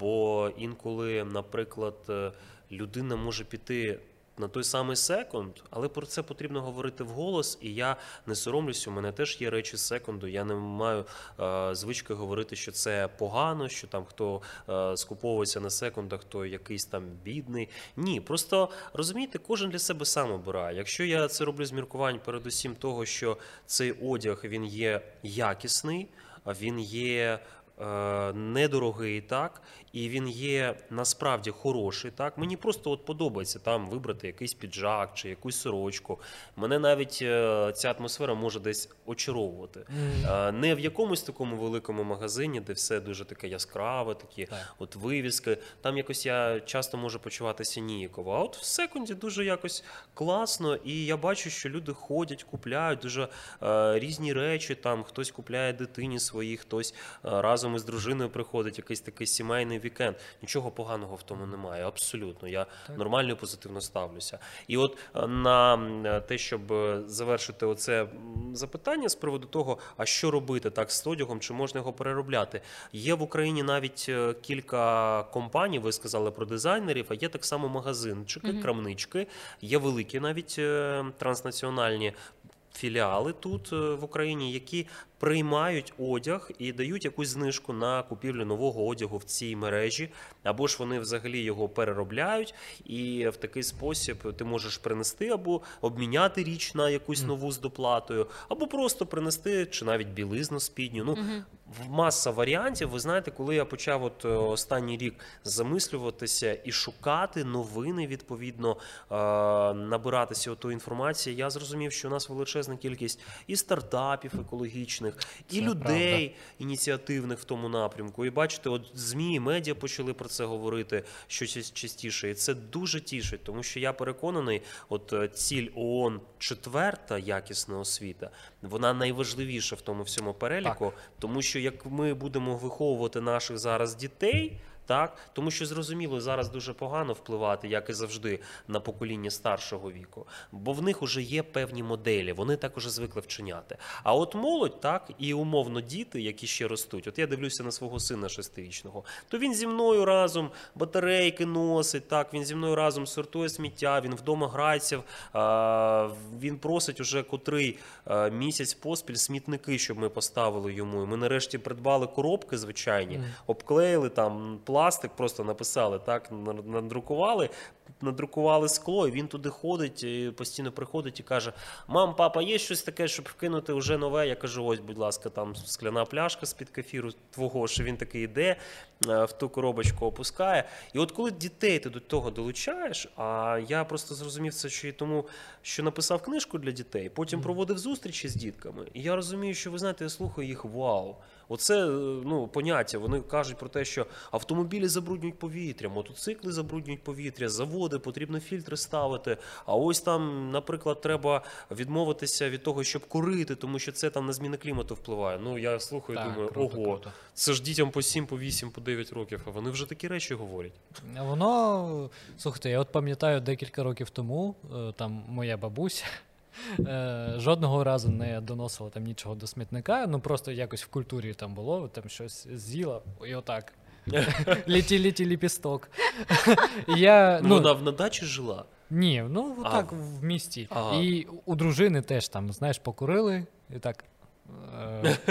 бо інколи, наприклад, е, людина може піти. На той самий секунд, але про це потрібно говорити вголос, і я не соромлюсь. У мене теж є речі секунду. Я не маю е, звички говорити, що це погано, що там хто е, скуповується на секундах, то якийсь там бідний. Ні, просто розумієте, кожен для себе сам обирає. Якщо я це роблю з міркувань, передусім того, що цей одяг він є якісний, він є. Е, Недорогий, так, і він є насправді хороший. Так, мені просто от подобається там вибрати якийсь піджак чи якусь сорочку. Мене навіть е, ця атмосфера може десь очаровувати. Е, Не в якомусь такому великому магазині, де все дуже таке яскраве, такі Так. от вивіски. Там якось я часто можу почуватися ніяково. А от в секунді дуже якось класно, і я бачу, що люди ходять, купляють дуже е, різні речі. Там хтось купляє дитині своїй, хтось е, разом із дружиною приходить, якийсь такий сімейний вікенд. Нічого поганого в тому немає. Абсолютно. Я Так. нормально і позитивно ставлюся. І от е, на те, щоб е, завершити оце запитання з приводу того, а що робити так з одягом, чи можна його переробляти. Є в Україні навіть е, кілька компаній, ви сказали про дизайнерів, а є так само магазинчики, Мгм. крамнички, є великі навіть е, транснаціональні. Філіали тут е, в Україні, які приймають одяг і дають якусь знижку на купівлю нового одягу в цій мережі, або ж вони взагалі його переробляють, і в такий спосіб ти можеш принести або обміняти річ на якусь нову з доплатою, або просто принести чи навіть білизну спідню. Ну маса варіантів. Ви знаєте, коли я почав от е, останній рік замислюватися і шукати новини, відповідно е, набиратися отої інформації, я зрозумів, що у нас величезна кількість і стартапів екологічних, і Це людей ініціативних в тому напрямку. І бачите, от змі і медіа почали про це говорити щось частіше, і це дуже тішить, тому що я переконаний, от е, ціль ООН четверта якісна освіта, вона найважливіша в тому всьому переліку, тому що як ми будемо виховувати наших зараз дітей. Так, тому що зрозуміло, зараз дуже погано впливати, як і завжди, на покоління старшого віку, бо в них вже є певні моделі, вони так уже звикли вчиняти. А от молодь, так і умовно діти, які ще ростуть. От я дивлюся на свого сина шестирічного, то він зі мною разом батарейки носить, так він зі мною разом сортує сміття, він вдома грається. Він просить уже котрий місяць поспіль смітники, щоб ми поставили йому. І Ми нарешті придбали коробки звичайні, обклеїли там пластик, просто написали, так на- надрукували, надрукували скло, і він туди ходить, і постійно приходить і каже: Мам, папа, є щось таке, щоб вкинути вже нове. Я кажу, ось, будь ласка, там скляна пляшка з-під кефіру твого, що він такий йде, е, в ту коробочку опускає. І от коли дітей ти до того долучаєш, а я просто зрозумів це ще й тому, що написав книжку для дітей, потім проводив зустрічі з дітками. І я розумію, що ви знаєте, я слухаю їх вау. Оце е, ну, поняття. Вони кажуть про те, що автомобілі забруднюють повітря, мотоцикли забруднюють повітря, заводи, потрібно фільтри ставити. А ось там, наприклад, треба відмовитися від того, щоб курити, тому що це там на зміни клімату впливає. Ну я слухаю, Так, думаю, круто, ого, круто. це ж дітям по 7, по 8, по 9 років, а вони вже такі речі говорять. Воно, слухайте, я от пам'ятаю декілька років тому, е, там моя бабуся е, жодного разу не доносила там нічого до смітника, ну просто якось в культурі там було, там щось з'їла, і отак. Літі, ліпісток. Я, Ну, ну, вона в- на дачі жила. Ні, ну так в місті. І у дружини теж там, знаєш, покурили і так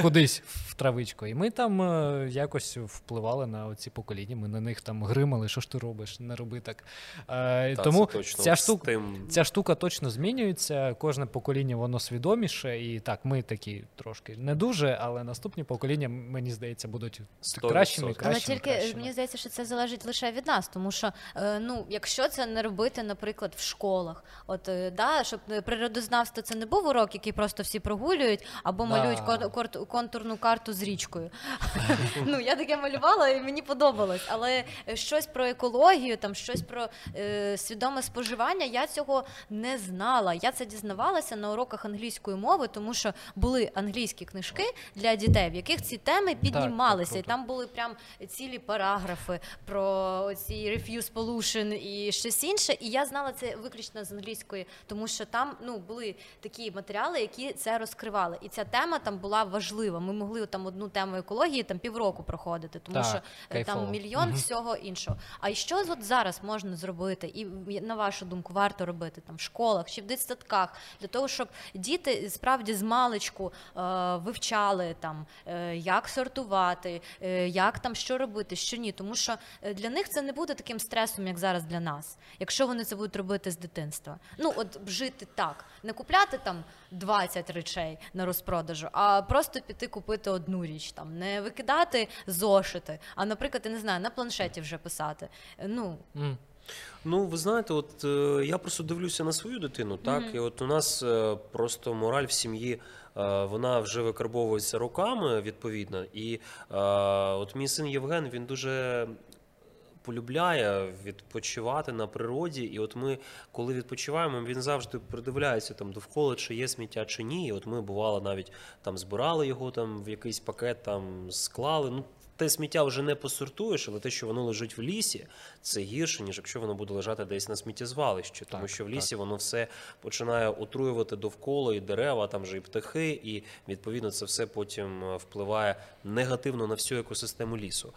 кудись в травичку. І ми там е, якось впливали на оці покоління. Ми на них там гримали, що ж ти робиш, не роби так. Е, Та, тому точно. ця штука. тим- Ця штука точно змінюється. Кожне покоління воно свідоміше, і так, ми такі трошки не дуже, але наступні покоління, мені здається, будуть кращими, відсотків. Але тільки е, кращими. мені здається, що це залежить лише від нас, тому що е, ну, якщо це не робити, наприклад, в школах, от е, да, щоб е, природознавство це не був урок, який просто всі прогулюють або Да. Малюють контурну карту з річкою. Ну я таке малювала і мені подобалось. Але е, щось про екологію, там щось про е, свідоме споживання, я цього не знала. Я це дізнавалася на уроках англійської мови, тому що були англійські книжки для дітей, в яких ці теми піднімалися, і там були прям цілі параграфи про ці refuse pollution і щось інше. І я знала це виключно з англійської, тому що там ну були такі матеріали, які це розкривали. І ця тема там була важлива. Ми могли там одну тему екології там півроку проходити, тому Так, що е, кайфово. там мільйон Мгм. всього іншого. А що от зараз можна зробити, і на вашу думку, варто робити там в школах чи в дитсадках для того, щоб діти справді з маличку е, вивчали там, е, як сортувати, е, як там що робити, що ні. Тому що е, для них це не буде таким стресом, як зараз для нас, якщо вони це будуть робити з дитинства. Ну от жити так, не купляти там 20 речей на розпродажу, а просто піти купити одну річ, там не викидати зошити, а наприклад, я не знаю, на планшеті вже писати. Ну М. Ну, ви знаєте, от е, я просто дивлюся на свою дитину, так, і от у нас е, просто мораль в сім'ї. е, Вона вже викарбовується роками відповідно. І е, от мій син Євген він дуже полюбляє відпочивати на природі. І от ми, коли відпочиваємо, він завжди придивляється там довкола, чи є сміття, чи ні. І от ми бувало навіть там збирали його там в якийсь пакет, там склали. Ну, те сміття вже не посортуєш, але те, що воно лежить в лісі, це гірше, ніж якщо воно буде лежати десь на сміттєзвалищі. Тому Так, що в так. лісі воно все починає отруювати довкола і дерева, там же і птахи, і відповідно це все потім е, впливає негативно на всю екосистему лісу.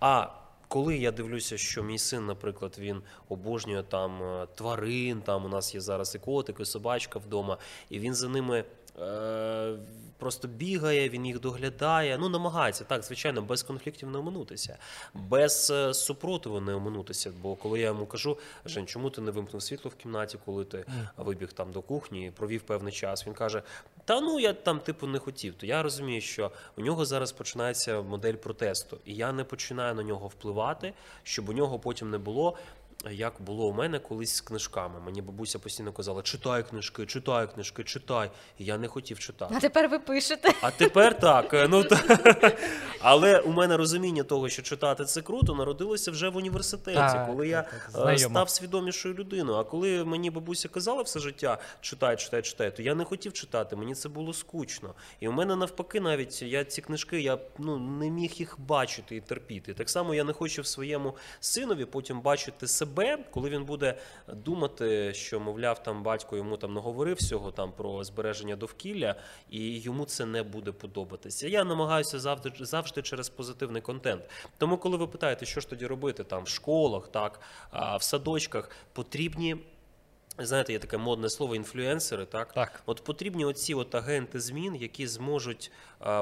А коли я дивлюся, що мій син, наприклад, він обожнює там е, тварин, там у нас є зараз і котик, і собачка вдома, і він за ними. Е, Просто бігає, він їх доглядає. Ну, намагається так, звичайно, без конфліктів не оминутися, без е, супротиву не оминутися. Бо коли я йому кажу, Жень, чому ти не вимкнув світло в кімнаті, коли ти вибіг там до кухні провів певний час? Він каже: Та ну я там типу не хотів. То я розумію, що у нього зараз починається модель протесту, і я не починаю на нього впливати, щоб у нього потім не було. Як було у мене колись з книжками. Мені бабуся постійно казала: читай книжки, читай книжки, читай. І я не хотів читати. а тепер ви пишете. А тепер так. е, Ну та але у мене розуміння того, що читати це круто, народилося вже в університеті, Так, коли я так, так, е, знайомо. став свідомішою людиною. А коли мені бабуся казала все життя читай, читай, читай, то я не хотів читати. Мені це було скучно. І у мене навпаки, навіть я ці книжки я ну не міг їх бачити і терпіти. Так само я не хочу в своєму синові потім бачити себе, коли він буде думати, що мовляв, там батько йому там наговорив всього там про збереження довкілля, і йому це не буде подобатися. Я намагаюся завжди завжди через позитивний контент. Тому, коли ви питаєте, що ж тоді робити там в школах, так в садочках, потрібні. Знаєте, є таке модне слово інфлюенсери, так? Так. От потрібні оці от агенти змін, які зможуть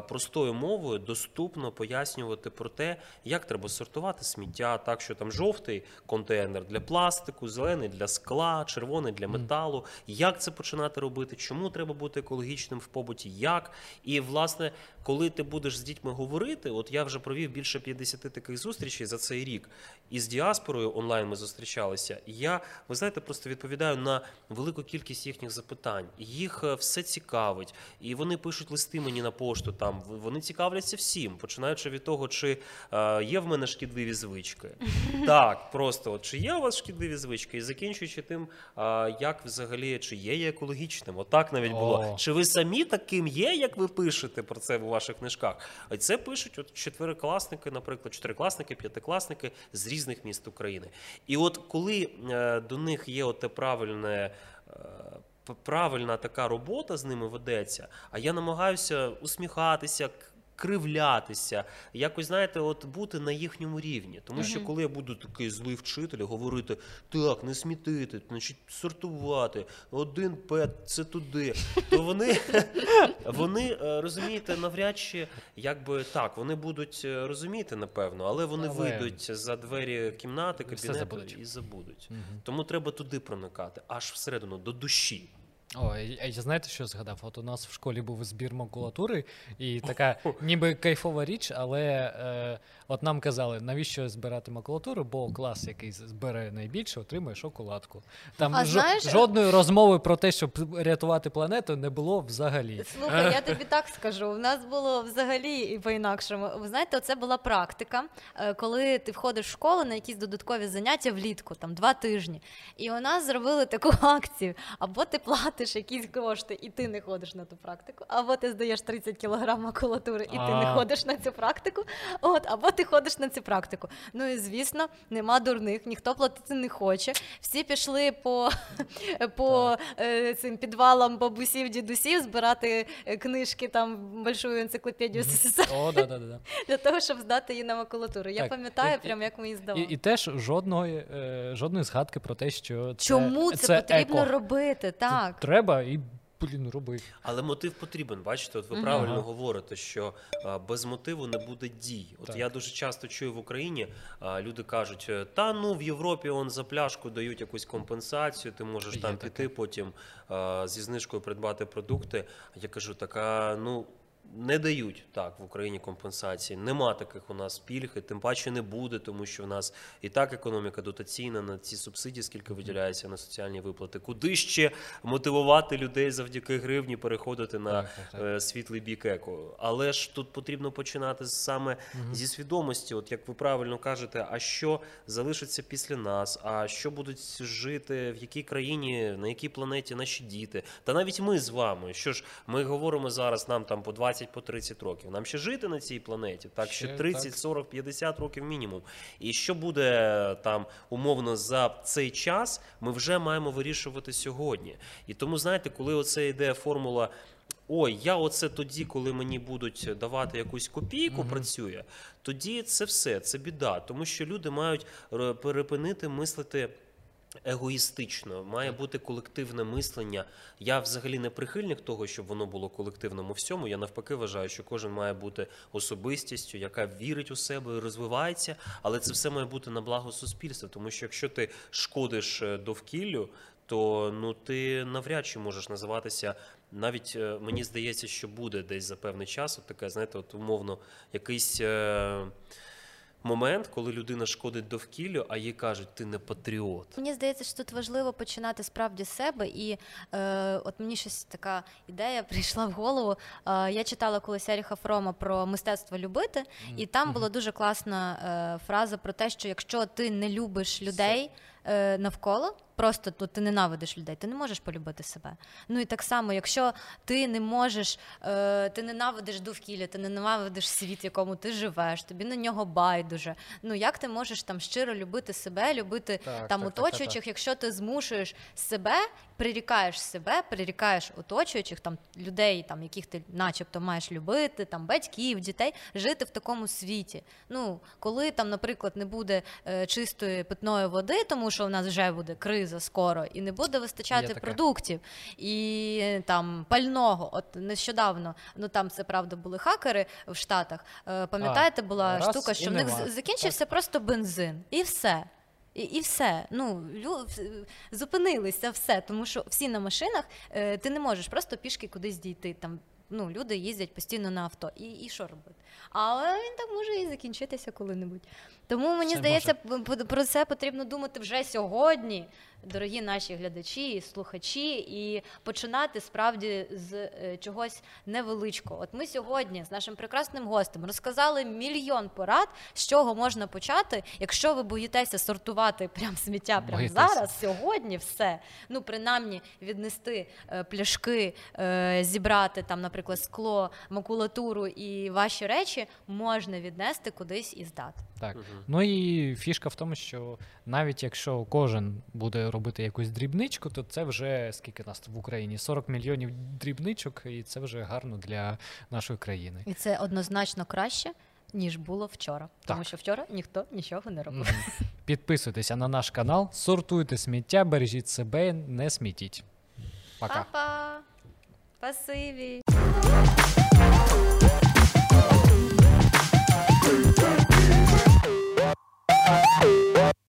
простою мовою доступно пояснювати про те, як треба сортувати сміття, так що там жовтий контейнер для пластику, зелений для скла, червоний для металу. Як це починати робити? Чому треба бути екологічним в побуті? Як? І власне, коли ти будеш з дітьми говорити, от я вже провів більше 50 таких зустрічей за цей рік. І з діаспорою онлайн ми зустрічалися. І я, ви знаєте, просто відповідаю на велику кількість їхніх запитань. Їх е, все цікавить, і вони пишуть листи мені на пошту. Там вони цікавляться всім, починаючи від того, чи е, є в мене шкідливі звички. Так, просто от чи є у вас шкідливі звички, і закінчуючи тим, е, як взагалі чи є я екологічним. Отак навіть було. О. Чи ви самі таким є, як ви пишете про це у ваших книжках? А це пишуть от чотирикласники, наприклад, чотирикласники, п'ятикласники з різних міст України. І от коли е, до них є оте правильне. Правильна така робота з ними ведеться, а я намагаюся усміхатися, кривлятися, якось знаєте, от бути на їхньому рівні. Тому що коли я буду такий злий вчитель, говорити так, не смітити, значить сортувати, один пет це туди, то вони, вони е, розумієте, навряд чи якби так, вони будуть е, розуміти, напевно, але вони Але- вийдуть за двері кімнати, кабінету забудуть. і забудуть. Тому треба туди проникати, аж всередину, до душі. Ой, а я знаєте, що згадав? От у нас в школі був збір макулатури, і така ніби кайфова річ, але е, от нам казали, навіщо збирати макулатуру, бо клас, який збере найбільше, отримує шоколадку. Там А знаєш- жодної розмови про те, щоб рятувати планету, не було взагалі. Слухай, я тобі так скажу. У нас було взагалі і по-інакшому. Ви знаєте, це була практика, е, коли ти входиш в школу на якісь додаткові заняття влітку, там два тижні. І у нас зробили таку акцію: або ти платиш якісь кошти, і ти не ходиш на ту практику, або ти здаєш 30 кілограм макулатури, і ти не ходиш на цю практику. От, або ти ходиш на цю практику. Ну і звісно, нема дурних, ніхто платити не хоче. Всі пішли по, по е, цим підвалам бабусів, дідусів збирати е, книжки там большую енциклопедію СССР О, да, да, да. для того, щоб здати її на макулатуру. Я пам'ятаю, прям як ми її І, здавали. і теж жодної, е, жодної згадки про те, що це, Чому це, потрібно робити? Так. Треба і блін, роби. Але мотив потрібен. Бачите, от ви Мгм. правильно говорите, що а, без мотиву не буде дій. От Так. я дуже часто чую в Україні, а, люди кажуть, е, та ну в Європі он за пляшку дають якусь компенсацію, ти можеш Є там таке. піти потім а, зі знижкою придбати продукти. Я кажу, така ну. Не дають так в Україні компенсації. Нема таких у нас пільг, і тим паче не буде, тому що в нас і так економіка дотаційна на ці субсидії, скільки виділяється на соціальні виплати. Куди ще мотивувати людей завдяки гривні переходити на Так, так, так. е, світлий бік еко. Але ж тут потрібно починати саме зі свідомості. От як ви правильно кажете, а що залишиться після нас, а що будуть жити, в якій країні, на якій планеті наші діти. Та навіть ми з вами. Що ж, ми говоримо зараз, нам там по 20 по 30 років. Нам ще жити на цій планеті, так ще Ще 30, так. 40, 50 років мінімум. І що буде там умовно за цей час, ми вже маємо вирішувати сьогодні. І тому, знаєте, коли оце йде формула. Ой, я оце тоді, коли мені будуть давати якусь копійку, працює, тоді це все, це біда. Тому що люди мають перепинити мислити егоїстично, має бути колективне мислення. Я взагалі не прихильник того, щоб воно було колективним у всьому. Я навпаки вважаю, що кожен має бути особистістю, яка вірить у себе і розвивається, але це все має бути на благо суспільства. Тому що якщо ти шкодиш е, довкіллю, то ну ти навряд чи можеш називатися. Навіть е, мені здається, що буде десь за певний час, от таке, знаєте, от умовно, якийсь е, момент, коли людина шкодить довкіллю, а їй кажуть, ти не патріот. Мені здається, що тут важливо починати справді з себе, і е, от мені щось така ідея прийшла в голову. Е, я читала колись Еріха Фрома про мистецтво любити, і там була дуже класна е, фраза про те, що якщо ти не любиш людей е, навколо, просто ну, ти ненавидиш людей, ти не можеш полюбити себе. Ну і так само, якщо ти не можеш, е, ти ненавидиш довкілля, ти ненавидиш світ, в якому ти живеш, тобі на нього байдуже. Ну як ти можеш там щиро любити себе, любити Так, там так, оточуючих, так, так. якщо ти змушуєш себе, прирікаєш себе, прирікаєш оточуючих там людей, там яких ти начебто маєш любити, там батьків, дітей, жити в такому світі. Ну коли там, наприклад, не буде е, чистої питної води, тому що в нас вже буде криза скоро, і не буде вистачати продуктів і там пального. От нещодавно, ну там це правда були хакери в Штатах. Е, Пам'ятаєте, була раз штука, що в них нема. закінчився просто бензин, і все. І, і все. Ну, лю, зупинилися все, тому що всі на машинах, е, ти не можеш просто пішки кудись дійти. Там, ну, люди їздять постійно на авто. І, і що робити? Але він так може і закінчитися коли-небудь. Тому мені Це здається, п- про це потрібно думати вже сьогодні, дорогі наші глядачі і слухачі, і починати справді з е, чогось невеличкого. От ми сьогодні з нашим прекрасним гостем розказали мільйон порад, з чого можна почати, якщо ви боїтеся сортувати прям сміття прямо зараз, сьогодні все. Ну, принаймні, віднести е, пляшки, е, зібрати там, наприклад, скло, макулатуру і ваші речі можна віднести кудись і здати. Так. Мгм. Ну і фішка в тому, що навіть якщо кожен буде робити якусь дрібничку, то це вже скільки нас в Україні? 40 мільйонів дрібничок, і це вже гарно для нашої країни. І це однозначно краще, ніж було вчора. Тому що вчора ніхто нічого не робив. Підписуйтеся на наш канал, сортуйте сміття, бережіть себе, не смітіть. Пока. Па-па! Спасибі! you